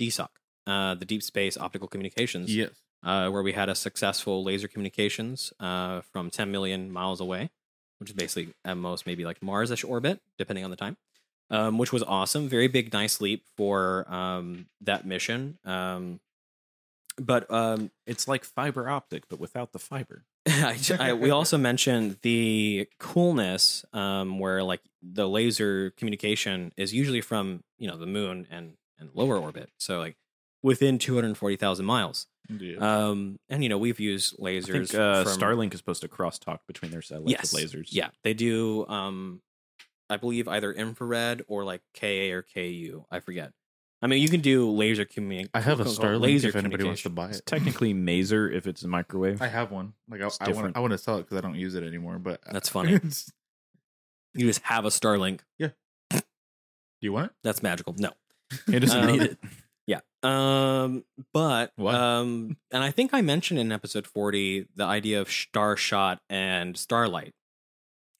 [SPEAKER 2] DSOC, uh, the Deep Space Optical Communications.
[SPEAKER 3] Yes.
[SPEAKER 2] Uh, where we had a successful laser communications uh, from 10 million miles away, which is basically at most maybe like Mars-ish orbit, depending on the time. Um, which was awesome. Very big, nice leap for um, that mission. Um, but um,
[SPEAKER 1] it's like fiber optic, but without the fiber.
[SPEAKER 2] I, I- we also mentioned the coolness um, where like the laser communication is usually from you know the moon and and lower orbit. So like within 240,000 miles.
[SPEAKER 3] Yeah.
[SPEAKER 2] um and you know we've used lasers
[SPEAKER 1] think uh,
[SPEAKER 2] from,
[SPEAKER 1] Starlink is supposed to crosstalk between their satellites
[SPEAKER 2] yes.
[SPEAKER 1] with lasers.
[SPEAKER 2] yeah. They do um I believe either infrared or like Ka or Ku. I forget I mean, you can do laser communication.
[SPEAKER 3] I have a Starlink if anybody wants to buy
[SPEAKER 1] It's
[SPEAKER 3] it.
[SPEAKER 1] technically maser if it's a microwave.
[SPEAKER 3] I have one. Like I, I want. I want to sell it because I don't use it anymore. But
[SPEAKER 2] That's funny. You just have a Starlink.
[SPEAKER 3] Yeah. Do you want it?
[SPEAKER 2] That's magical. No.
[SPEAKER 1] It doesn't
[SPEAKER 2] Um,
[SPEAKER 1] need it.
[SPEAKER 2] Yeah. Um, but
[SPEAKER 3] What?
[SPEAKER 2] um, and I think I mentioned in episode forty the idea of Starshot and starlight.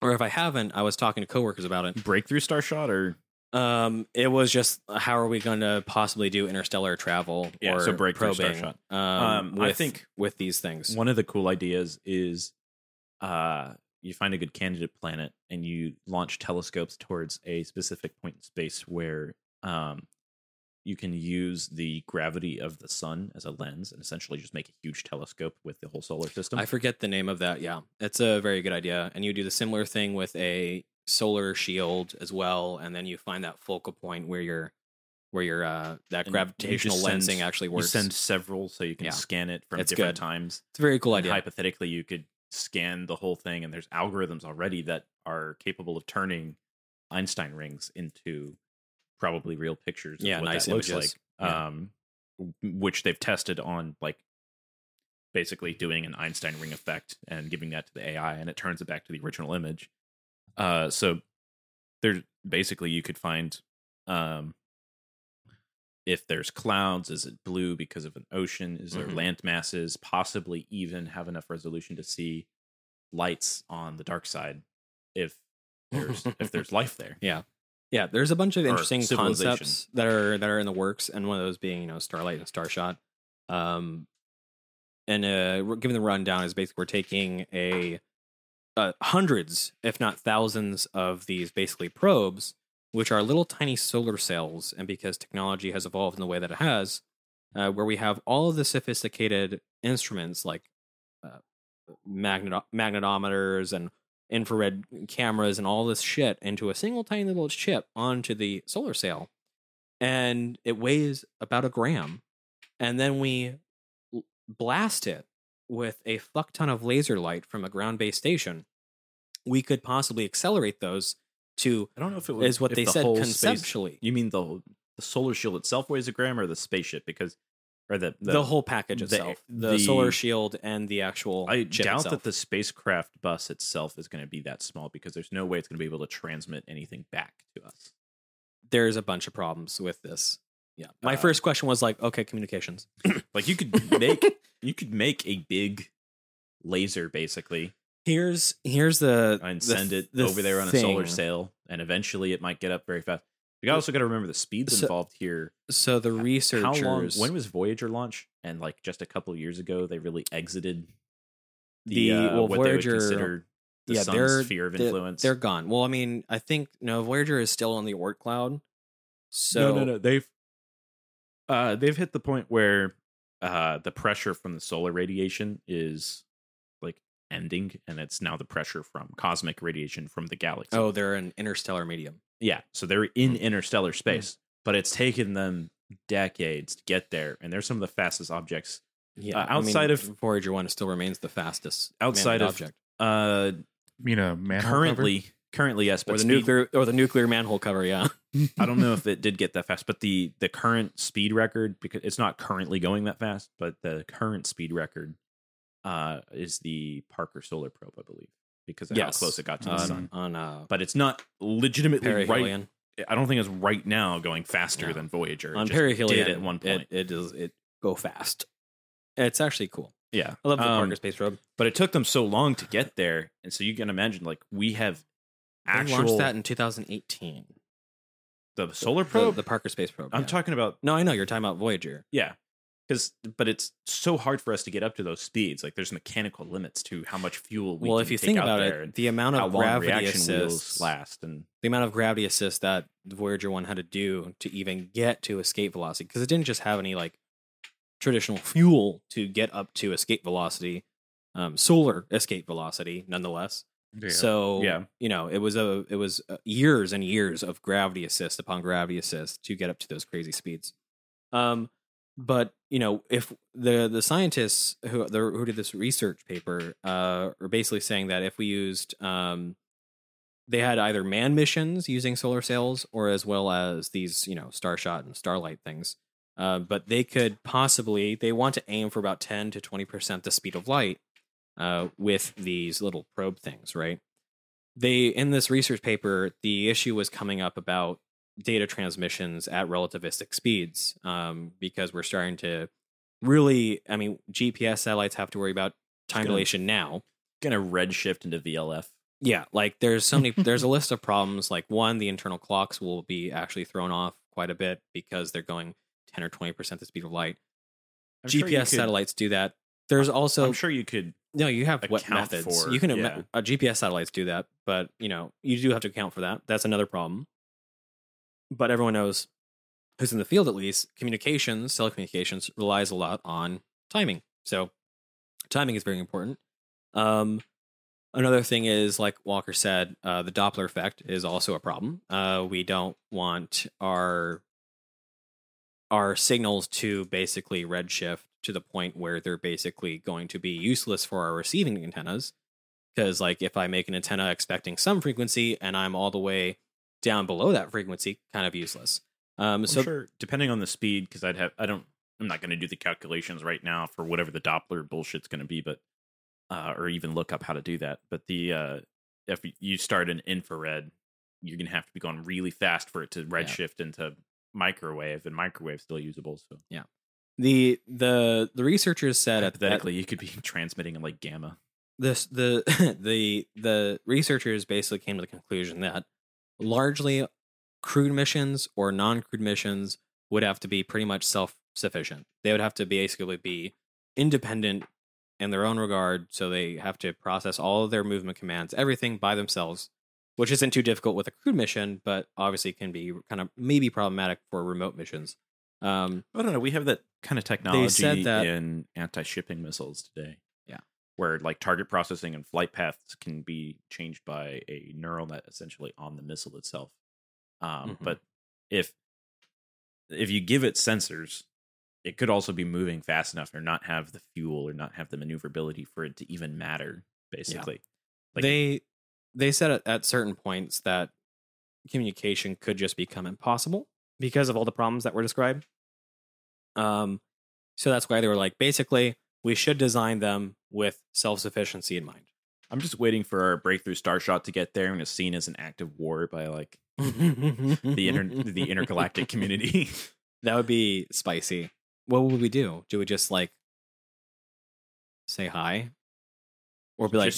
[SPEAKER 2] Or if I haven't, I was talking to coworkers about it.
[SPEAKER 1] Breakthrough Starshot or
[SPEAKER 2] Um, it was just how are we going to possibly do interstellar travel
[SPEAKER 1] Yeah,
[SPEAKER 2] or
[SPEAKER 1] so breakthrough
[SPEAKER 2] probing?
[SPEAKER 1] starshot.
[SPEAKER 2] Um,
[SPEAKER 1] Um, I think
[SPEAKER 2] with these things,
[SPEAKER 1] one of the cool ideas is uh you find a good candidate planet and you launch telescopes towards a specific point in space where um you can use the gravity of the sun as a lens and essentially just make a huge telescope with the whole solar system.
[SPEAKER 2] I forget the name of that. Yeah, it's a very good idea. And you do the similar thing with a solar shield as well, and then you find that focal point where your where your uh, that
[SPEAKER 1] And
[SPEAKER 2] gravitational
[SPEAKER 1] just send-
[SPEAKER 2] lensing actually works.
[SPEAKER 1] You send several so you can
[SPEAKER 2] Yeah.
[SPEAKER 1] scan it from
[SPEAKER 2] It's
[SPEAKER 1] different
[SPEAKER 2] good.
[SPEAKER 1] times.
[SPEAKER 2] It's a very cool
[SPEAKER 1] And
[SPEAKER 2] idea.
[SPEAKER 1] hypothetically, you could scan the whole thing, and there's algorithms already that are capable of turning Einstein rings into probably real pictures. of
[SPEAKER 2] Yeah,
[SPEAKER 1] what
[SPEAKER 2] nice
[SPEAKER 1] that looks
[SPEAKER 2] images.
[SPEAKER 1] like.
[SPEAKER 2] Yeah.
[SPEAKER 1] Um, which they've tested on like basically doing an Einstein ring effect and giving that to the AI, and it turns it back to the original image. Uh, so there's basically you could find um if there's clouds, is it blue because of an ocean? Is there
[SPEAKER 2] Mhm.
[SPEAKER 1] land masses? Possibly even have enough resolution to see lights on the dark side if there's if there's life there.
[SPEAKER 2] Yeah. Yeah, there's a bunch of interesting concepts that are that are in the works, and one of those being you know Starlight and Starshot. Um, and uh, giving the rundown is basically we're taking a uh, hundreds, if not thousands, of these basically probes, which are little tiny solar cells, and because technology has evolved in the way that it has, uh, where we have all of the sophisticated instruments like uh, magnet magnetometers and infrared cameras and all this shit into a single tiny little chip onto the solar cell. And it weighs about a gram. And then we blast it with a fuck ton of laser light from a ground based station. We could possibly accelerate those to
[SPEAKER 1] I don't know if it was
[SPEAKER 2] is what they
[SPEAKER 1] the
[SPEAKER 2] said
[SPEAKER 1] whole space-
[SPEAKER 2] conceptually.
[SPEAKER 1] you mean the the solar shield itself weighs a gram or the spaceship? Because or the
[SPEAKER 2] the, whole package
[SPEAKER 1] the-
[SPEAKER 2] itself, the, solar shield and the actual.
[SPEAKER 1] I doubt
[SPEAKER 2] itself.
[SPEAKER 1] that the spacecraft bus itself is going to be that small because there's no way it's going to be able to transmit anything back to us.
[SPEAKER 2] there's a bunch of problems with this. Yeah, my
[SPEAKER 1] Uh,
[SPEAKER 2] first question was like, okay, communications.
[SPEAKER 1] Like you could make you could make a big laser basically
[SPEAKER 2] Here's here's the
[SPEAKER 1] and
[SPEAKER 2] the
[SPEAKER 1] send it
[SPEAKER 2] the
[SPEAKER 1] over there on a solar sail, and eventually it might get up very fast. You also got to remember the speeds
[SPEAKER 2] So-
[SPEAKER 1] involved here.
[SPEAKER 2] So the researchers, How
[SPEAKER 1] long? When was Voyager launch? And like just a couple years ago, they really exited the,
[SPEAKER 2] the
[SPEAKER 1] uh,
[SPEAKER 2] well
[SPEAKER 1] what
[SPEAKER 2] Voyager
[SPEAKER 1] they would consider the
[SPEAKER 2] yeah, they're,
[SPEAKER 1] sphere of
[SPEAKER 2] they're-
[SPEAKER 1] influence.
[SPEAKER 2] They're gone. Well, I mean, I think no Voyager is still on the Oort cloud. So
[SPEAKER 1] no, no, no. They've uh, they've hit the point where uh, the pressure from the solar radiation is like ending, and it's now the pressure from cosmic radiation from the galaxy.
[SPEAKER 2] Oh, they're an interstellar medium.
[SPEAKER 1] yeah. So they're in
[SPEAKER 2] Hmm.
[SPEAKER 1] interstellar space, but it's taken them decades to get there, and they're some of the fastest objects
[SPEAKER 2] Yeah,
[SPEAKER 1] Uh,
[SPEAKER 2] I mean,
[SPEAKER 1] outside of
[SPEAKER 2] Voyager one still remains the fastest
[SPEAKER 1] outside
[SPEAKER 2] man-made
[SPEAKER 1] of
[SPEAKER 2] object,
[SPEAKER 1] uh
[SPEAKER 3] You mean a manhole
[SPEAKER 1] currently yes, but
[SPEAKER 2] or the
[SPEAKER 1] speed-
[SPEAKER 2] nuclear or the nuclear manhole cover. Yeah,
[SPEAKER 1] I don't know if it did get that fast, but the the current speed record because it's not currently going that fast, but the current speed record uh is the Parker Solar Probe, I believe, because of
[SPEAKER 2] Yes.
[SPEAKER 1] how close it got to the
[SPEAKER 2] on,
[SPEAKER 1] sun.
[SPEAKER 2] on uh,
[SPEAKER 1] But it's not legitimately right.
[SPEAKER 2] perihelion.
[SPEAKER 1] I don't think it's right now going faster
[SPEAKER 2] No.
[SPEAKER 1] than Voyager. It
[SPEAKER 2] On
[SPEAKER 1] just
[SPEAKER 2] perihelion,
[SPEAKER 1] did at one point.
[SPEAKER 2] it, it does it go fast. It's actually cool.
[SPEAKER 1] yeah,
[SPEAKER 2] I love the
[SPEAKER 1] Um,
[SPEAKER 2] Parker Space Probe.
[SPEAKER 1] but it took them so long to get there, and so you can imagine like we have
[SPEAKER 2] They
[SPEAKER 1] actual
[SPEAKER 2] launched that in 2018.
[SPEAKER 1] the solar probe.
[SPEAKER 2] the, Parker Space Probe.
[SPEAKER 1] I'm
[SPEAKER 2] yeah.
[SPEAKER 1] talking about
[SPEAKER 2] No, I know you're talking about Voyager.
[SPEAKER 1] Yeah. Because, but it's so hard for us to get up to those speeds. Like, there's mechanical limits to how much fuel we
[SPEAKER 2] well, if you think about it, the amount of gravity assists
[SPEAKER 1] last, and
[SPEAKER 2] the amount of gravity assist that Voyager one had to do to even get to escape velocity, because it didn't just have any like traditional fuel to get up to escape velocity, um, solar escape velocity, nonetheless.
[SPEAKER 3] Yeah.
[SPEAKER 2] So
[SPEAKER 1] Yeah.
[SPEAKER 2] you know, it was a it was uh, years and years of gravity assist upon gravity assist to get up to those crazy speeds. Um, but you know, if the the scientists who the, who did this research paper uh, are basically saying that if we used um, they had either manned missions using solar sails or as well as these, you know, Starshot and Starlight things. Uh, but they could possibly they want to aim for about 10 to 20% the speed of light uh, with these little probe things, right? They in this research paper, the issue was coming up about data transmissions at relativistic speeds um, because we're starting to really, I mean, GPS satellites have to worry about time
[SPEAKER 1] gonna-
[SPEAKER 2] dilation now.
[SPEAKER 1] Gonna redshift into VLF.
[SPEAKER 2] Yeah, like there's so many there's a list of problems. Like one, the internal clocks will be actually thrown off quite a bit because they're going 10 or 20% the speed of light.
[SPEAKER 1] I'm
[SPEAKER 2] GPS
[SPEAKER 1] sure you could-
[SPEAKER 2] satellites do that. There's also
[SPEAKER 1] I'm sure you could.
[SPEAKER 2] No, you have what
[SPEAKER 1] account
[SPEAKER 2] methods.
[SPEAKER 1] for-
[SPEAKER 2] you can
[SPEAKER 1] yeah.
[SPEAKER 2] uh, GPS satellites do that, but you know, you do have to account for that. That's another problem. But everyone knows who's in the field at least, communications, telecommunications relies a lot on timing. So timing is very important. Um another thing is like Walker said, uh the Doppler effect is also a problem. Uh we don't want our our signals to basically redshift to the point where they're basically going to be useless for our receiving antennas. Because, like, if I make an antenna expecting some frequency and I'm all the way down below that frequency, kind of useless. Um,
[SPEAKER 1] I'm
[SPEAKER 2] so
[SPEAKER 1] sure, depending on the speed, because I'd have, I don't, I'm not going to do the calculations right now for whatever the Doppler bullshit's going to be, but, uh, or even look up how to do that. But the, uh, if you start an infrared, you're going to have to be going really fast for it to redshift into microwave, and microwave still usable. So
[SPEAKER 2] yeah, the the the researchers said that
[SPEAKER 1] hypothetically, you could be transmitting in like gamma.
[SPEAKER 2] this the the the researchers basically came to the conclusion that largely crewed missions or non-crewed missions would have to be pretty much self-sufficient. They would have to basically be independent in their own regard, so they have to process all of their movement commands, everything by themselves, which isn't too difficult with a crewed mission, but obviously can be kind of maybe problematic for remote missions. Um,
[SPEAKER 1] I don't know. We have that kind of technology
[SPEAKER 2] that-
[SPEAKER 1] in anti-shipping missiles today.
[SPEAKER 2] Yeah.
[SPEAKER 1] where like target processing and flight paths can be changed by a neural net essentially on the missile itself. Um,
[SPEAKER 2] Mhm.
[SPEAKER 1] But if if you give it sensors, it could also be moving fast enough or not have the fuel or not have the maneuverability for it to even matter. Basically, Like-
[SPEAKER 2] they they said at certain points that communication could just become impossible because of all the problems that were described. Um, so that's why they were like, basically, we should design them with self sufficiency in mind.
[SPEAKER 1] I'm just waiting for our breakthrough Starshot to get there and it's seen as an act of war by like the inter the intergalactic community.
[SPEAKER 2] That would be spicy. What would we do? Do we just like say hi, or be like,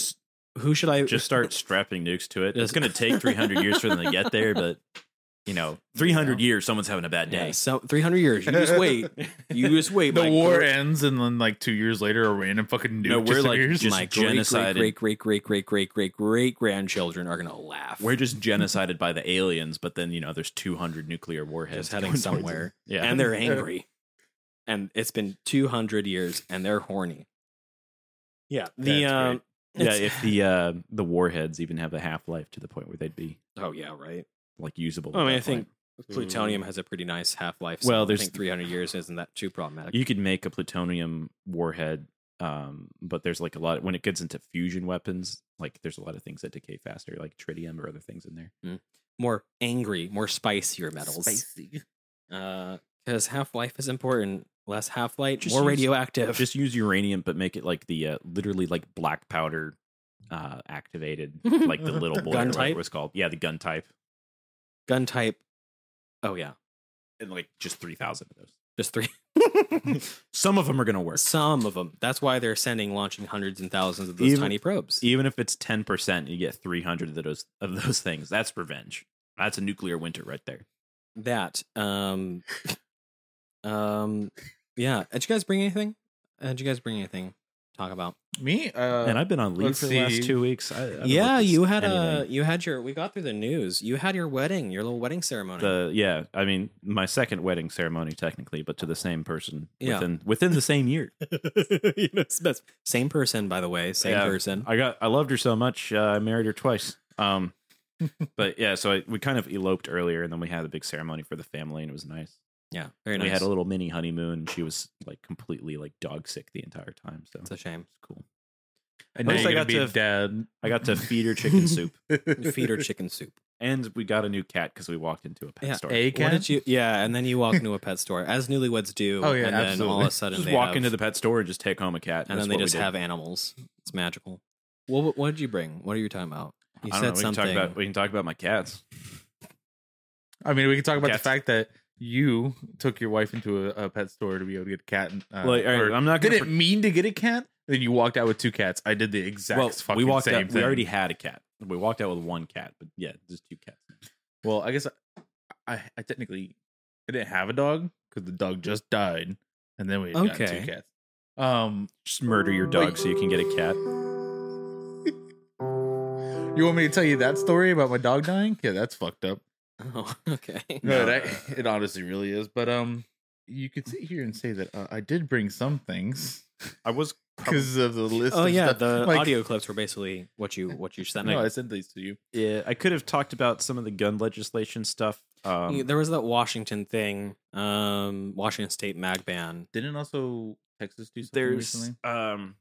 [SPEAKER 2] who should I
[SPEAKER 1] just start strapping nukes to it. It's going to take 300 years for them to get there, but you know, 300 years, someo's having a bad day.
[SPEAKER 2] Yeah, so 300 years. You just wait. You just wait.
[SPEAKER 3] the war
[SPEAKER 2] gr-
[SPEAKER 3] ends, and then like two years later, a random fucking nuke
[SPEAKER 1] No, we're, like, just
[SPEAKER 2] my great,
[SPEAKER 1] genocided.
[SPEAKER 2] great, great, great, great, great, great, great grandchildren are gonna laugh.
[SPEAKER 1] We're just genocided by the aliens, but then you know, there's 200 nuclear warheads
[SPEAKER 2] just heading somewhere.
[SPEAKER 1] Yeah,
[SPEAKER 2] and they're angry. and it's been 200 years, and they're horny. Yeah, the um,
[SPEAKER 1] yeah. If the uh, the warheads even have a half life to the point where they'd be
[SPEAKER 2] oh yeah, right.
[SPEAKER 1] Like usable.
[SPEAKER 2] I mean, I
[SPEAKER 1] that
[SPEAKER 2] think
[SPEAKER 1] point.
[SPEAKER 2] plutonium has a pretty nice half life. So
[SPEAKER 1] Well,
[SPEAKER 2] I
[SPEAKER 1] there's-
[SPEAKER 2] think 300 years isn't that too problematic.
[SPEAKER 1] you could make a plutonium warhead, um, but there's like a lot when it gets into fusion weapons. Like there's a lot of things that decay faster, like tritium or other things in there.
[SPEAKER 2] more angry, more spicier metals.
[SPEAKER 3] Spicy.
[SPEAKER 2] Uh, because half life is important. Less half life, more
[SPEAKER 1] use-
[SPEAKER 2] radioactive.
[SPEAKER 1] Just use uranium, but make it like the uh, literally like black powder uh, activated, like the little boy,
[SPEAKER 2] Gun
[SPEAKER 1] or whatever
[SPEAKER 2] type?
[SPEAKER 1] it was called. Yeah, the gun type,
[SPEAKER 2] gun type. Oh yeah,
[SPEAKER 1] and like just three thousand of those.
[SPEAKER 2] just three.
[SPEAKER 1] Some of them are gonna work,
[SPEAKER 2] Some of them. That's why they're sending, launching hundreds and thousands of those
[SPEAKER 1] Even-
[SPEAKER 2] tiny probes.
[SPEAKER 1] even if it's ten percent. You get three hundred of those of those things. That's revenge. That's a nuclear winter right there.
[SPEAKER 2] that. Um. um. Yeah. Did you guys bring anything? Uh, did you guys bring anything? To Talk about.
[SPEAKER 3] Me? Uh,
[SPEAKER 1] and I've been on leave
[SPEAKER 3] let's
[SPEAKER 1] for the last two weeks. I, I
[SPEAKER 2] yeah, you had a you had your we got through the news. You had your wedding, your little wedding ceremony.
[SPEAKER 1] the yeah. I mean, my second wedding ceremony technically, but to the same person
[SPEAKER 2] Yeah.
[SPEAKER 1] within within the same year.
[SPEAKER 2] You know, it's best- Same person, by the way. Same
[SPEAKER 1] Yeah,
[SPEAKER 2] person.
[SPEAKER 1] I got I loved her so much. Uh, I married her twice. Um, but yeah, so I, we kind of eloped earlier, and then we had a big ceremony for the family, and it was nice.
[SPEAKER 2] Yeah, very
[SPEAKER 1] we had a little mini honeymoon. And she was like completely like dog sick the entire time. So
[SPEAKER 2] It's a shame.
[SPEAKER 1] it's cool.
[SPEAKER 3] And
[SPEAKER 1] At least I got
[SPEAKER 3] be
[SPEAKER 1] to
[SPEAKER 3] a dad.
[SPEAKER 1] I got to feed her chicken soup.
[SPEAKER 2] Feed her chicken soup.
[SPEAKER 1] And we got a new cat because we walked into a pet
[SPEAKER 2] Yeah,
[SPEAKER 1] store.
[SPEAKER 3] A
[SPEAKER 2] What
[SPEAKER 3] cat?
[SPEAKER 2] did you? Yeah, and then you walk into a pet store as newlyweds do.
[SPEAKER 3] Oh, yeah,
[SPEAKER 2] and then all of a sudden
[SPEAKER 1] just
[SPEAKER 2] they
[SPEAKER 1] walk
[SPEAKER 2] have,
[SPEAKER 1] into the pet store and just take home a cat,
[SPEAKER 2] and
[SPEAKER 1] that's
[SPEAKER 2] then they just have animals. It's magical. Well, what, what did you bring? What are you talking about? You
[SPEAKER 1] I don't
[SPEAKER 2] said
[SPEAKER 1] know, we
[SPEAKER 2] something.
[SPEAKER 1] Can talk about, we can talk about my cats.
[SPEAKER 3] I mean, we can talk about
[SPEAKER 1] Cats.
[SPEAKER 3] the fact that you took your wife into a, a pet store to be able to get a cat. And, uh,
[SPEAKER 1] Like, right, I'm not gonna
[SPEAKER 3] didn't mean to get a cat. Then you walked out with two cats. I did the exact
[SPEAKER 1] well,
[SPEAKER 3] fucking
[SPEAKER 1] we walked
[SPEAKER 3] same
[SPEAKER 1] out.
[SPEAKER 3] thing.
[SPEAKER 1] We already had a cat. We walked out with one cat, but yeah, just two cats.
[SPEAKER 3] Well, I guess I, I, I technically I didn't have a dog because the dog just died, and then we got
[SPEAKER 2] Okay.
[SPEAKER 3] two cats. Um,
[SPEAKER 1] Just murder your dog so you can get a cat.
[SPEAKER 3] you want me to tell you that story about my dog dying? Yeah, that's fucked up.
[SPEAKER 2] Oh, okay.
[SPEAKER 3] No, that, it honestly really is. But um, you could sit here and say that uh, I did bring some things
[SPEAKER 1] I was
[SPEAKER 3] because of the list.
[SPEAKER 2] Oh
[SPEAKER 3] of
[SPEAKER 2] yeah,
[SPEAKER 3] stuff.
[SPEAKER 2] the
[SPEAKER 3] Like-
[SPEAKER 2] audio clips were basically what you what you sent me.
[SPEAKER 3] No, I sent these to you.
[SPEAKER 1] Yeah, I could have talked about some of the gun legislation stuff. Um,
[SPEAKER 2] Yeah, there was that Washington thing, um, Washington State mag ban.
[SPEAKER 3] Didn't also Texas do something
[SPEAKER 1] there's
[SPEAKER 3] recently?
[SPEAKER 1] um,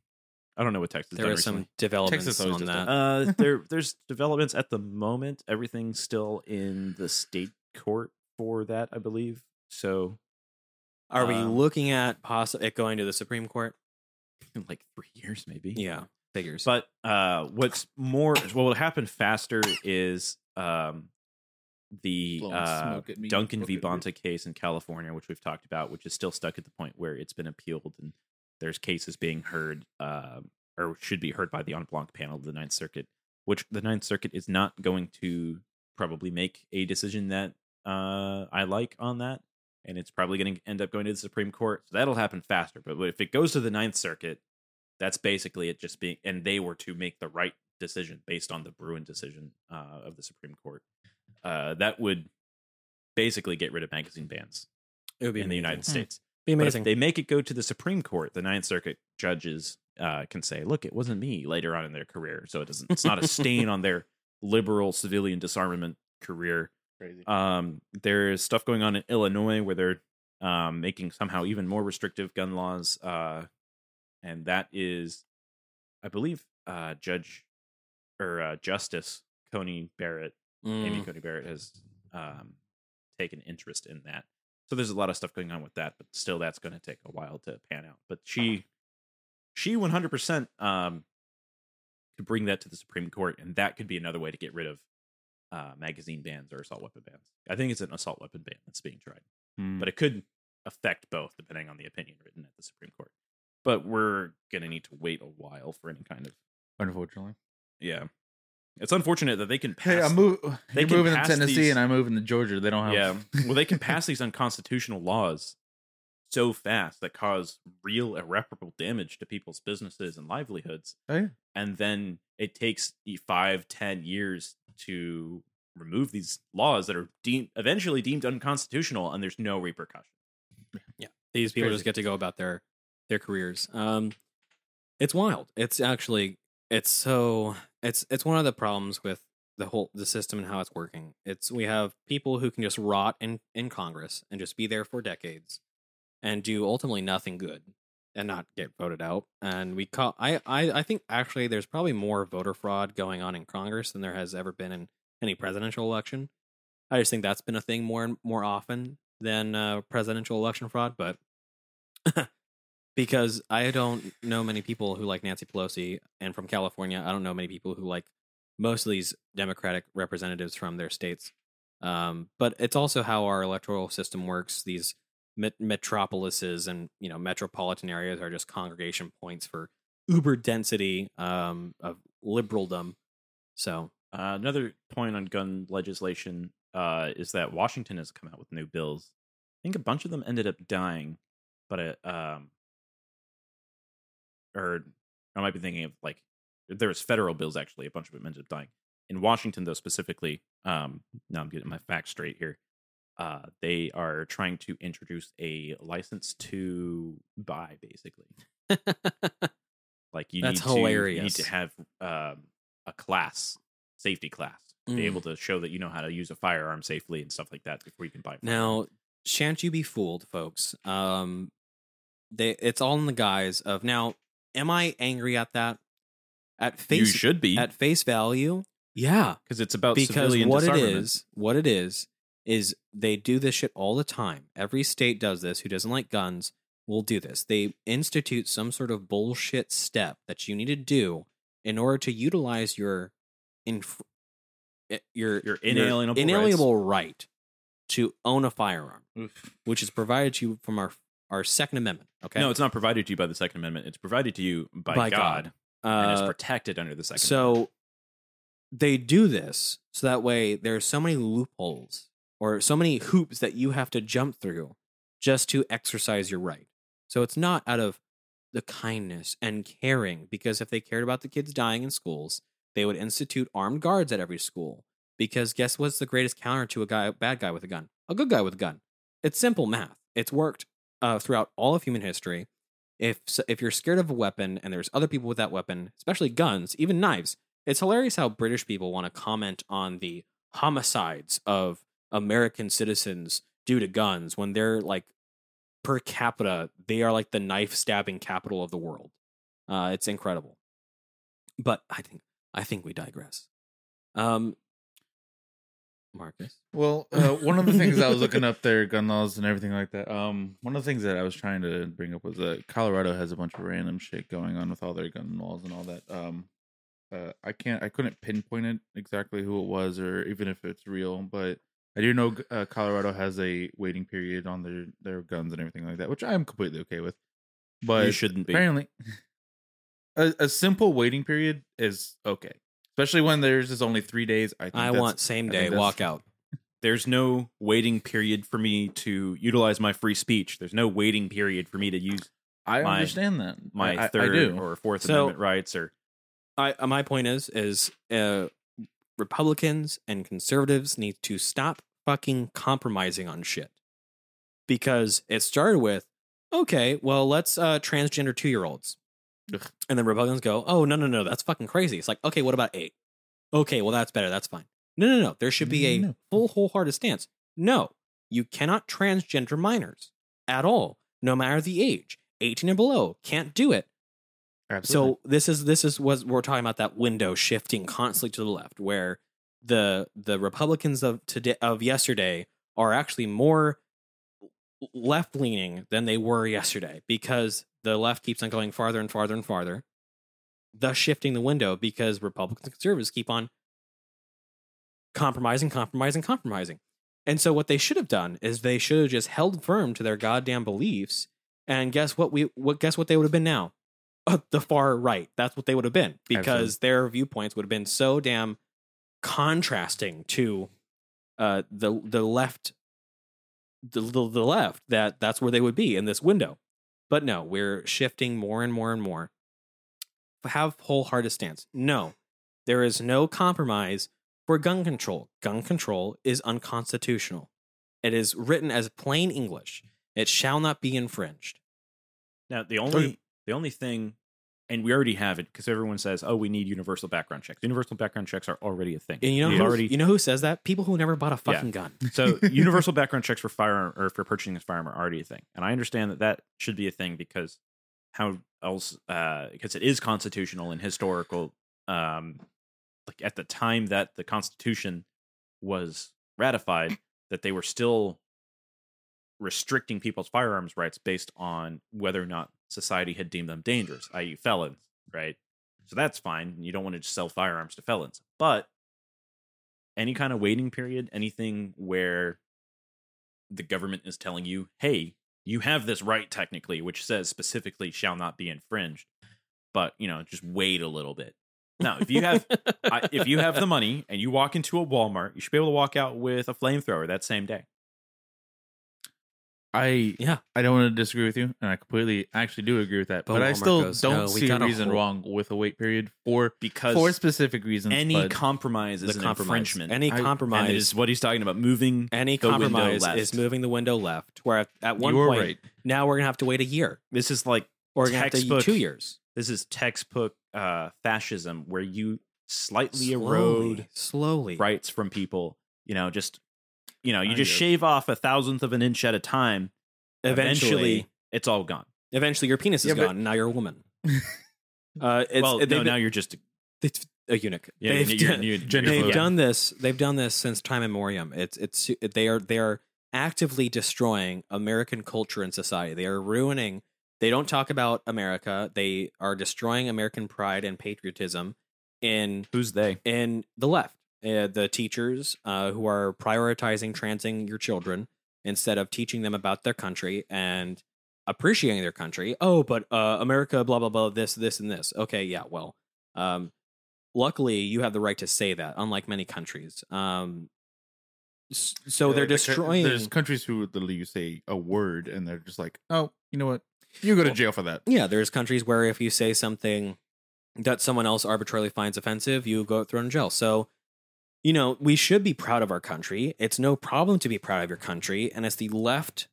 [SPEAKER 1] I don't know what Texas.
[SPEAKER 2] There
[SPEAKER 1] done
[SPEAKER 2] was some developments
[SPEAKER 3] Texas
[SPEAKER 2] on that.
[SPEAKER 3] that.
[SPEAKER 1] Uh, there there's developments at the moment. Everything's still in the state court for that, I believe. So
[SPEAKER 2] Are we
[SPEAKER 1] um,
[SPEAKER 2] looking at poss- it going to the Supreme Court?
[SPEAKER 1] in like three years, maybe.
[SPEAKER 2] Yeah, figures.
[SPEAKER 1] But uh, what's more, what will happen faster is um, the uh,
[SPEAKER 3] smoke at me.
[SPEAKER 1] Duncan
[SPEAKER 3] Look
[SPEAKER 1] v. Bonta case in California, which we've talked about, which is still stuck at the point where it's been appealed and there's cases being heard uh, or should be heard by the en banc panel of the Ninth Circuit, which the Ninth Circuit is not going to probably make a decision that uh, I like on that. And it's probably going to end up going to the Supreme Court. So that'll happen faster. But if it goes to the Ninth Circuit, that's basically it just being and they were to make the right decision based on the Bruen decision uh, of the Supreme Court. Uh, that would basically get rid of magazine bans
[SPEAKER 2] it would be
[SPEAKER 1] in the United. States.
[SPEAKER 2] Be
[SPEAKER 1] But
[SPEAKER 2] amazing.
[SPEAKER 1] if they make it go to the Supreme Court, the Ninth Circuit judges uh, can say, "Look, it wasn't me." Later on in their career, so it doesn't. It's not a stain on their liberal civilian disarmament career.
[SPEAKER 3] Crazy.
[SPEAKER 1] Um, there's stuff going on in Illinois where they're um, making somehow even more restrictive gun laws, uh, and that is, I believe, uh, Judge or uh, Justice Coney Barrett, Amy
[SPEAKER 2] Mm.
[SPEAKER 1] Coney Barrett has um, taken interest in that. So there's a lot of stuff going on with that, but still, that's going to take a while to pan out. But she, she 100% um, could bring that to the Supreme Court, and that could be another way to get rid of uh, magazine bans or assault weapon bans. I think it's an assault weapon ban that's being tried,
[SPEAKER 3] Hmm.
[SPEAKER 1] but it could affect both depending on the opinion written at the Supreme Court. But we're going to need to wait a while for any kind of
[SPEAKER 3] unfortunately.
[SPEAKER 1] yeah. It's unfortunate that they can pass.
[SPEAKER 3] Hey, I'm move,
[SPEAKER 1] they
[SPEAKER 3] you're
[SPEAKER 1] can
[SPEAKER 3] moving to Tennessee
[SPEAKER 1] these-
[SPEAKER 3] and I'm moving to Georgia. They don't have.
[SPEAKER 1] yeah. Well, they can pass these unconstitutional laws so fast that cause real irreparable damage to people's businesses and livelihoods.
[SPEAKER 3] Oh, yeah.
[SPEAKER 1] And then it takes five, ten years to remove these laws that are deemed eventually deemed unconstitutional, and there's no repercussion.
[SPEAKER 2] Yeah, these people
[SPEAKER 1] crazy.
[SPEAKER 2] just get to go about their their careers. Um, it's wild. It's actually it's so it's it's one of the problems with the whole the system and how it's working. It's we have people who can just rot in in Congress and just be there for decades and do ultimately nothing good and not get voted out. And we call I I I think actually there's probably more voter fraud going on in Congress than there has ever been in any presidential election. I just think that's been a thing more and more often than uh, presidential election fraud, but because I don't know many people who like Nancy Pelosi, and from California, I don't know many people who like most of these Democratic representatives from their states. Um, but it's also how our electoral system works. These met- metropolises and you know metropolitan areas are just congregation points for uber density um, of liberaldom. So
[SPEAKER 1] Uh, another point on gun legislation uh, is that Washington has come out with new bills. I think a bunch of them ended up dying, but it, um, or I might be thinking of like there was federal bills actually. A bunch of them ended up dying. In Washington, though, specifically, um, now I'm getting my facts straight here. Uh, they are trying to introduce a license to buy, basically. like you
[SPEAKER 2] That's
[SPEAKER 1] need to you need to have um, a class, safety class, to be
[SPEAKER 2] Mm.
[SPEAKER 1] able to show that you know how to use a firearm safely and stuff like that before you can buy.
[SPEAKER 2] Now, shan't you be fooled, folks? Um, they it's all in the guise of now. Am I angry at that? at face you
[SPEAKER 1] should be.
[SPEAKER 2] at face value. Yeah,
[SPEAKER 1] because it's about
[SPEAKER 2] because
[SPEAKER 1] civilian
[SPEAKER 2] what it is, what it is, is they do this shit all the time. Every state does this. Who doesn't like guns will do this. They institute some sort of bullshit step that you need to do in order to utilize your inf- eh, your
[SPEAKER 1] Your inalienable
[SPEAKER 2] inalienable right to own a firearm, which is provided to you from our our Second Amendment. Okay,
[SPEAKER 1] No, it's not provided to you by the Second Amendment. It's provided to you by,
[SPEAKER 2] By
[SPEAKER 1] God,
[SPEAKER 2] God.
[SPEAKER 1] and is
[SPEAKER 2] Uh,
[SPEAKER 1] protected under the Second.
[SPEAKER 2] So they do this so that way there's so many loopholes or so many hoops that you have to jump through just to exercise your right. So it's not out of the kindness and caring because if they cared about the kids dying in schools, they would institute armed guards at every school. Because guess what's the greatest counter to a guy, bad guy with a gun? A good guy with a gun. It's simple math. It's worked uh, throughout all of human history. If if you're scared of a weapon and there's other people with that weapon, especially guns, even knives, it's hilarious how British people want to comment on the homicides of American citizens due to guns when they're like per capita, they are like the knife stabbing capital of the world. Uh, it's incredible. But I think I think we digress. Um, Marcus.
[SPEAKER 3] Well, uh, one of the things I was looking up there, gun laws and everything like that. Um, one of the things that I was trying to bring up was that Colorado has a bunch of random shit going on with all their gun laws and all that. Um, uh, I can't, I couldn't pinpoint it exactly who it was or even if it's real, but I do know uh, Colorado has a waiting period on their their guns and everything like that, which I am completely okay with. But
[SPEAKER 1] You shouldn't be.
[SPEAKER 3] Apparently, a, a simple waiting period is okay, especially when there's is only three days. I think
[SPEAKER 2] I
[SPEAKER 3] that's-
[SPEAKER 2] want same
[SPEAKER 3] I
[SPEAKER 2] day
[SPEAKER 3] think that's-
[SPEAKER 2] walkout.
[SPEAKER 1] There's no waiting period for me to utilize my free speech. There's no waiting period for me to use.
[SPEAKER 3] I
[SPEAKER 1] my,
[SPEAKER 3] understand that.
[SPEAKER 1] My
[SPEAKER 3] I- I- I
[SPEAKER 1] third
[SPEAKER 3] do.
[SPEAKER 1] or Fourth
[SPEAKER 2] So-
[SPEAKER 1] Amendment rights or
[SPEAKER 2] I uh, my point is is uh, Republicans and conservatives need to stop fucking compromising on shit because it started with okay, well let's uh, transgender two year olds, and then Republicans go, oh no no no that's fucking crazy. It's like okay, what about eight? Okay, well that's better. That's fine. No no no, there should be a
[SPEAKER 3] No.
[SPEAKER 2] full wholehearted stance. No, you cannot transgender minors at all, no matter the age. 18 and below can't do it.
[SPEAKER 3] Absolutely.
[SPEAKER 2] So this is this is what we're talking about that window shifting constantly to the left, where the the Republicans of today of yesterday are actually more left leaning than they were yesterday because the left keeps on going farther and farther and farther, thus shifting the window because Republicans and conservatives keep on compromising, compromising, compromising. And so what they should have done is they should have just held firm to their goddamn beliefs. And guess what? We what guess what they would have been now? Uh, the far right. That's what they would have been because
[SPEAKER 3] Absolutely.
[SPEAKER 2] their viewpoints would have been so damn contrasting to uh, the the left, the, the the left that that's where they would be in this window. But no, we're shifting more and more and more. Have wholehearted stance. No, there is no compromise for gun control. Gun control is unconstitutional. It is written as plain English. It shall not be infringed.
[SPEAKER 1] Now the only the only thing, and we already have it because everyone says, "Oh, we need universal background checks." Universal background checks are already a thing.
[SPEAKER 2] And you know
[SPEAKER 1] We
[SPEAKER 2] who,
[SPEAKER 1] already
[SPEAKER 2] you know who says that? People who never bought a
[SPEAKER 1] Yeah.
[SPEAKER 2] fucking gun.
[SPEAKER 1] so universal background checks for firearm or for purchasing a firearm are already a thing, and I understand that that should be a thing because how else? Uh, because it is constitutional and historical. Um, like at the time that the Constitution was ratified, that they were still restricting people's firearms rights based on whether or not society had deemed them dangerous, i.e., felons, right? So that's fine. You don't want to just sell firearms to felons. But any kind of waiting period, anything where the government is telling you, hey, you have this right technically, which says specifically shall not be infringed, but you know, just wait a little bit. Now, if you have I, if you have the money and you walk into a Walmart, you should be able to walk out with a flamethrower that same day.
[SPEAKER 3] I
[SPEAKER 2] yeah,
[SPEAKER 3] I don't want to disagree with you, and I completely actually do agree with that.
[SPEAKER 1] But
[SPEAKER 3] But, I still
[SPEAKER 1] goes,
[SPEAKER 3] don't
[SPEAKER 1] "No,
[SPEAKER 3] see a
[SPEAKER 1] got a
[SPEAKER 3] reason
[SPEAKER 1] whole-
[SPEAKER 3] wrong with a wait period for
[SPEAKER 1] because
[SPEAKER 3] for specific reasons.
[SPEAKER 1] Any
[SPEAKER 3] but
[SPEAKER 1] compromise is an
[SPEAKER 2] compromise.
[SPEAKER 1] infringement.
[SPEAKER 2] Any
[SPEAKER 1] I-
[SPEAKER 2] compromise-
[SPEAKER 1] is what he's talking about. Moving
[SPEAKER 2] Any
[SPEAKER 1] the window
[SPEAKER 2] compromise
[SPEAKER 1] left.
[SPEAKER 2] is moving the window left. Where at, at one
[SPEAKER 1] You're
[SPEAKER 2] point,
[SPEAKER 1] right.
[SPEAKER 2] now we're gonna have to wait a year.
[SPEAKER 1] This is like
[SPEAKER 2] Or we're gonna have to
[SPEAKER 1] textbook
[SPEAKER 2] two years.
[SPEAKER 1] This is textbook uh, fascism, where you slightly
[SPEAKER 2] Slowly,
[SPEAKER 1] erode
[SPEAKER 2] slowly
[SPEAKER 1] rights from people. You know, just you know, you
[SPEAKER 2] I
[SPEAKER 1] just
[SPEAKER 2] get
[SPEAKER 1] shave off a thousandth of an inch at a time.
[SPEAKER 2] Eventually-
[SPEAKER 1] it's all gone.
[SPEAKER 2] Eventually, your penis is
[SPEAKER 3] Yeah,
[SPEAKER 2] gone. and Now you're a woman. Uh, it's,
[SPEAKER 1] well,
[SPEAKER 2] they've
[SPEAKER 1] no,
[SPEAKER 2] been-
[SPEAKER 1] now you're just
[SPEAKER 2] it's a eunuch.
[SPEAKER 1] Yeah,
[SPEAKER 2] they've
[SPEAKER 1] you're-
[SPEAKER 2] done,
[SPEAKER 1] you're-
[SPEAKER 3] Gender
[SPEAKER 2] they've done this. They've done this since time immemorial. It's it's they are they are actively destroying American culture and society. They are ruining. They don't talk about America. They are destroying American pride and patriotism. In
[SPEAKER 1] who's they?
[SPEAKER 2] In the left, uh, the teachers uh, who are prioritizing transing your children instead of teaching them about their country and appreciating their country. Oh, but uh, America, blah blah blah, this, this, and this. Okay, yeah, well, um, luckily you have the right to say that, unlike many countries. Um, so
[SPEAKER 3] Yeah,
[SPEAKER 2] they're
[SPEAKER 3] like the
[SPEAKER 2] destroying.
[SPEAKER 3] There's countries who literally say a word and they're just like, oh, you know what? You go to jail for that.
[SPEAKER 2] Yeah, there's countries where if you say something that someone else arbitrarily finds offensive, you go thrown in jail. So, you know, we should be proud of our country. It's no problem to be proud of your country, and it's the left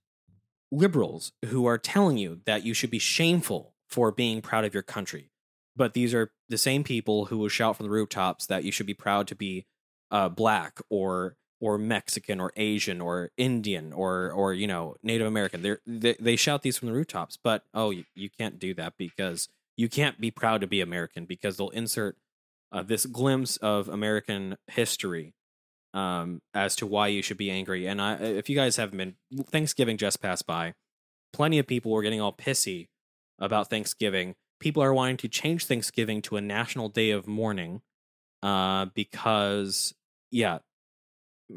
[SPEAKER 2] liberals who are telling you that you should be shameful for being proud of your country. But these are the same people who will shout from the rooftops that you should be proud to be uh, black or or Mexican or Asian or Indian or or you know Native American. They're, they they shout these from the rooftops, but oh, you, you can't do that because you can't be proud to be American because they'll insert uh, this glimpse of American history um, as to why you should be angry. And I, if you guys haven't been, Thanksgiving just passed by. Plenty of people were getting all pissy about Thanksgiving. People are wanting to change Thanksgiving to a national day of mourning uh, because, yeah,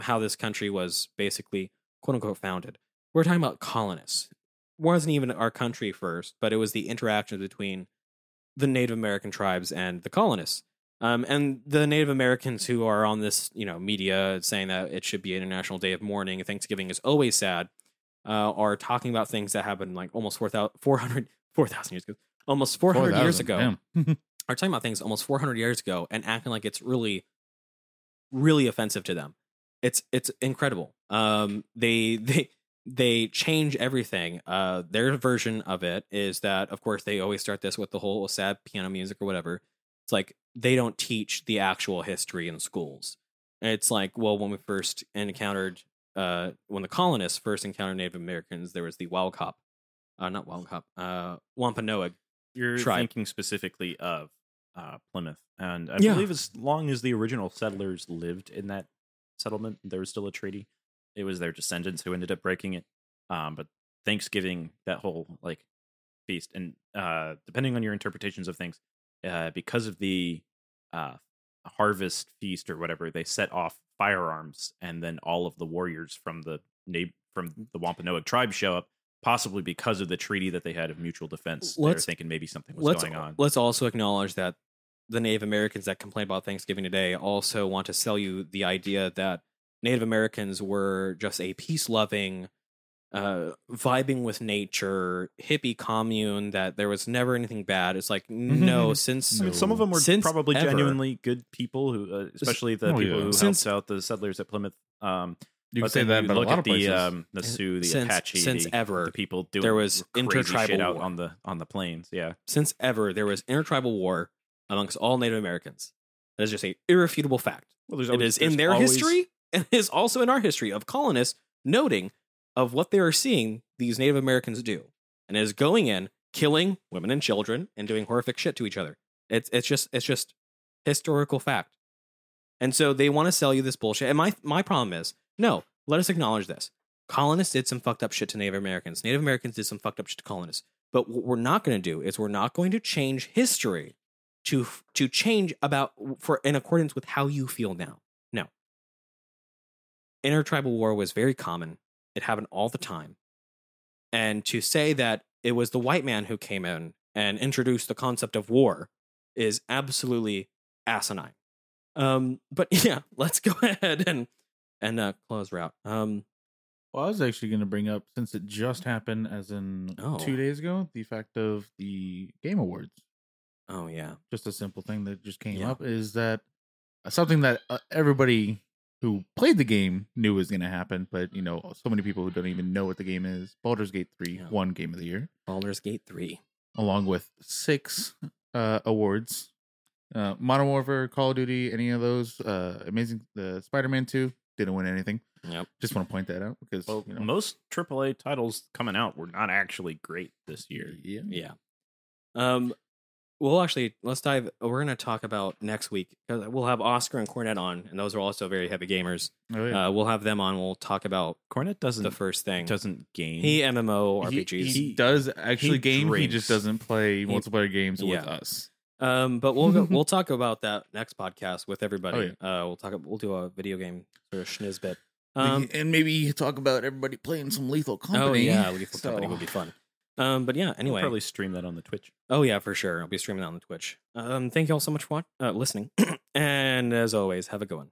[SPEAKER 2] how this country was basically quote unquote founded. We're talking about colonists. wasn't even our country first, but it was the interaction between the Native American tribes and the colonists. Um, and the Native Americans who are on this, you know, media saying that it should be an international day of mourning, Thanksgiving is always sad, uh, are talking about things that happened like almost 4,000 400 4,000 years ago, almost 400 years ago. are talking about things almost 400 years ago and acting like it's really, really offensive to them. It's it's incredible. Um, they they they change everything. Uh, their version of it is that, of course, they always start this with the whole sad piano music or whatever. It's like they don't teach the actual history in schools. It's like, well, when we first encountered, uh, when the colonists first encountered Native Americans, there was the Walcop, uh, not Walcop, uh, Wampanoag
[SPEAKER 1] You're
[SPEAKER 2] tribe.
[SPEAKER 1] thinking specifically of uh, Plymouth, and I
[SPEAKER 2] Yeah.
[SPEAKER 1] believe as long as the original settlers lived in that settlement, there was still a treaty. It was their descendants who ended up breaking it. Um, but Thanksgiving, that whole like feast, and uh, depending on your interpretations of things, uh, because of the uh, harvest feast or whatever, they set off firearms, and then all of the warriors from the na- from the Wampanoag tribe show up. Possibly because of the treaty that they had of mutual defense, they're thinking maybe something was
[SPEAKER 2] let's,
[SPEAKER 1] going on.
[SPEAKER 2] Let's also acknowledge that the Native Americans that complain about Thanksgiving today also want to sell you the idea that Native Americans were just a peace loving, uh, vibing with nature, hippie commune, that there was never anything bad. It's like, no, since
[SPEAKER 1] I mean, some of them were probably
[SPEAKER 2] ever-
[SPEAKER 1] genuinely good people, who, uh, especially the
[SPEAKER 3] Oh,
[SPEAKER 1] people
[SPEAKER 3] yeah.
[SPEAKER 1] who
[SPEAKER 2] Since-
[SPEAKER 1] helped out the settlers at Plymouth. Um,
[SPEAKER 3] You can say that
[SPEAKER 1] you
[SPEAKER 3] about a
[SPEAKER 1] look
[SPEAKER 3] lot
[SPEAKER 1] at
[SPEAKER 3] of
[SPEAKER 1] the
[SPEAKER 3] places.
[SPEAKER 1] um, the Sioux, the
[SPEAKER 2] Since-
[SPEAKER 1] Apache,
[SPEAKER 2] since
[SPEAKER 1] the,
[SPEAKER 2] ever,
[SPEAKER 1] the people doing
[SPEAKER 2] there was
[SPEAKER 1] crazy shit
[SPEAKER 2] intertribal
[SPEAKER 1] out
[SPEAKER 2] war.
[SPEAKER 1] on the on the plains. Yeah,
[SPEAKER 2] since ever there was intertribal war amongst all Native Americans. That is just a irrefutable fact.
[SPEAKER 1] Well, always-
[SPEAKER 2] is in their
[SPEAKER 1] always-
[SPEAKER 2] history and it is also in our history of colonists noting of what they are seeing these Native Americans do, and is going in, killing women and children, and doing horrific shit to each other. It's it's just it's just historical fact. And so they want to sell you this bullshit. And my my problem is, no, let us acknowledge this. Colonists did some fucked up shit to Native Americans. Native Americans did some fucked up shit to colonists. But what we're not going to do is we're not going to change history to to change about for in accordance with how you feel now. No. Intertribal war was very common. It happened all the time. And to say that it was the white man who came in and introduced the concept of war is absolutely asinine. Um, but yeah, let's go ahead and and uh, close route. Um,
[SPEAKER 3] Well, I was actually going to bring up since it just happened, as in
[SPEAKER 2] Oh.
[SPEAKER 3] two days ago, the fact of the Game Awards.
[SPEAKER 2] oh yeah,
[SPEAKER 3] Just a simple thing that just came
[SPEAKER 2] Yeah.
[SPEAKER 3] up is that uh, something that uh, everybody who played the game knew was going to happen, but you know, so many people who don't even know what the game is. Baldur's Gate Three
[SPEAKER 2] Yeah.
[SPEAKER 3] won Game of the Year,
[SPEAKER 2] Baldur's Gate three.
[SPEAKER 3] along with six uh, awards. Uh, Modern Warfare, Call of Duty, any of those. Uh, Amazing, the Spider Man Two didn't win anything.
[SPEAKER 2] Yep.
[SPEAKER 3] Just want to point that out because
[SPEAKER 1] well,
[SPEAKER 3] you know,
[SPEAKER 1] most AAA titles coming out were not actually great this year.
[SPEAKER 3] yeah,
[SPEAKER 2] Yeah. Um, We'll actually let's dive. We're going to talk about next week because we'll have Oscar and Cornet on, and those are also very heavy gamers.
[SPEAKER 3] Oh, yeah.
[SPEAKER 2] uh, we'll have them on. We'll talk about
[SPEAKER 1] Cornet doesn't
[SPEAKER 2] the first thing.
[SPEAKER 1] doesn't game.
[SPEAKER 2] He MMO RPGs.
[SPEAKER 3] he does actually
[SPEAKER 1] he
[SPEAKER 3] game. He just doesn't play
[SPEAKER 2] He-
[SPEAKER 3] multiplayer games with us.
[SPEAKER 2] Um, but we'll go, we'll talk about that next podcast with everybody.
[SPEAKER 3] Oh,
[SPEAKER 2] Uh, we'll talk. We'll do a video game sort of schniz bit. Um,
[SPEAKER 3] and maybe talk about everybody playing some Lethal Company.
[SPEAKER 2] oh yeah, Lethal
[SPEAKER 3] So-
[SPEAKER 2] Company would be fun. Um, but yeah, anyway,
[SPEAKER 1] probably stream that on the Twitch.
[SPEAKER 2] Oh yeah, for sure. I'll be streaming that on the Twitch. Um, thank you all so much for watch- uh, listening, and as always, have a good one.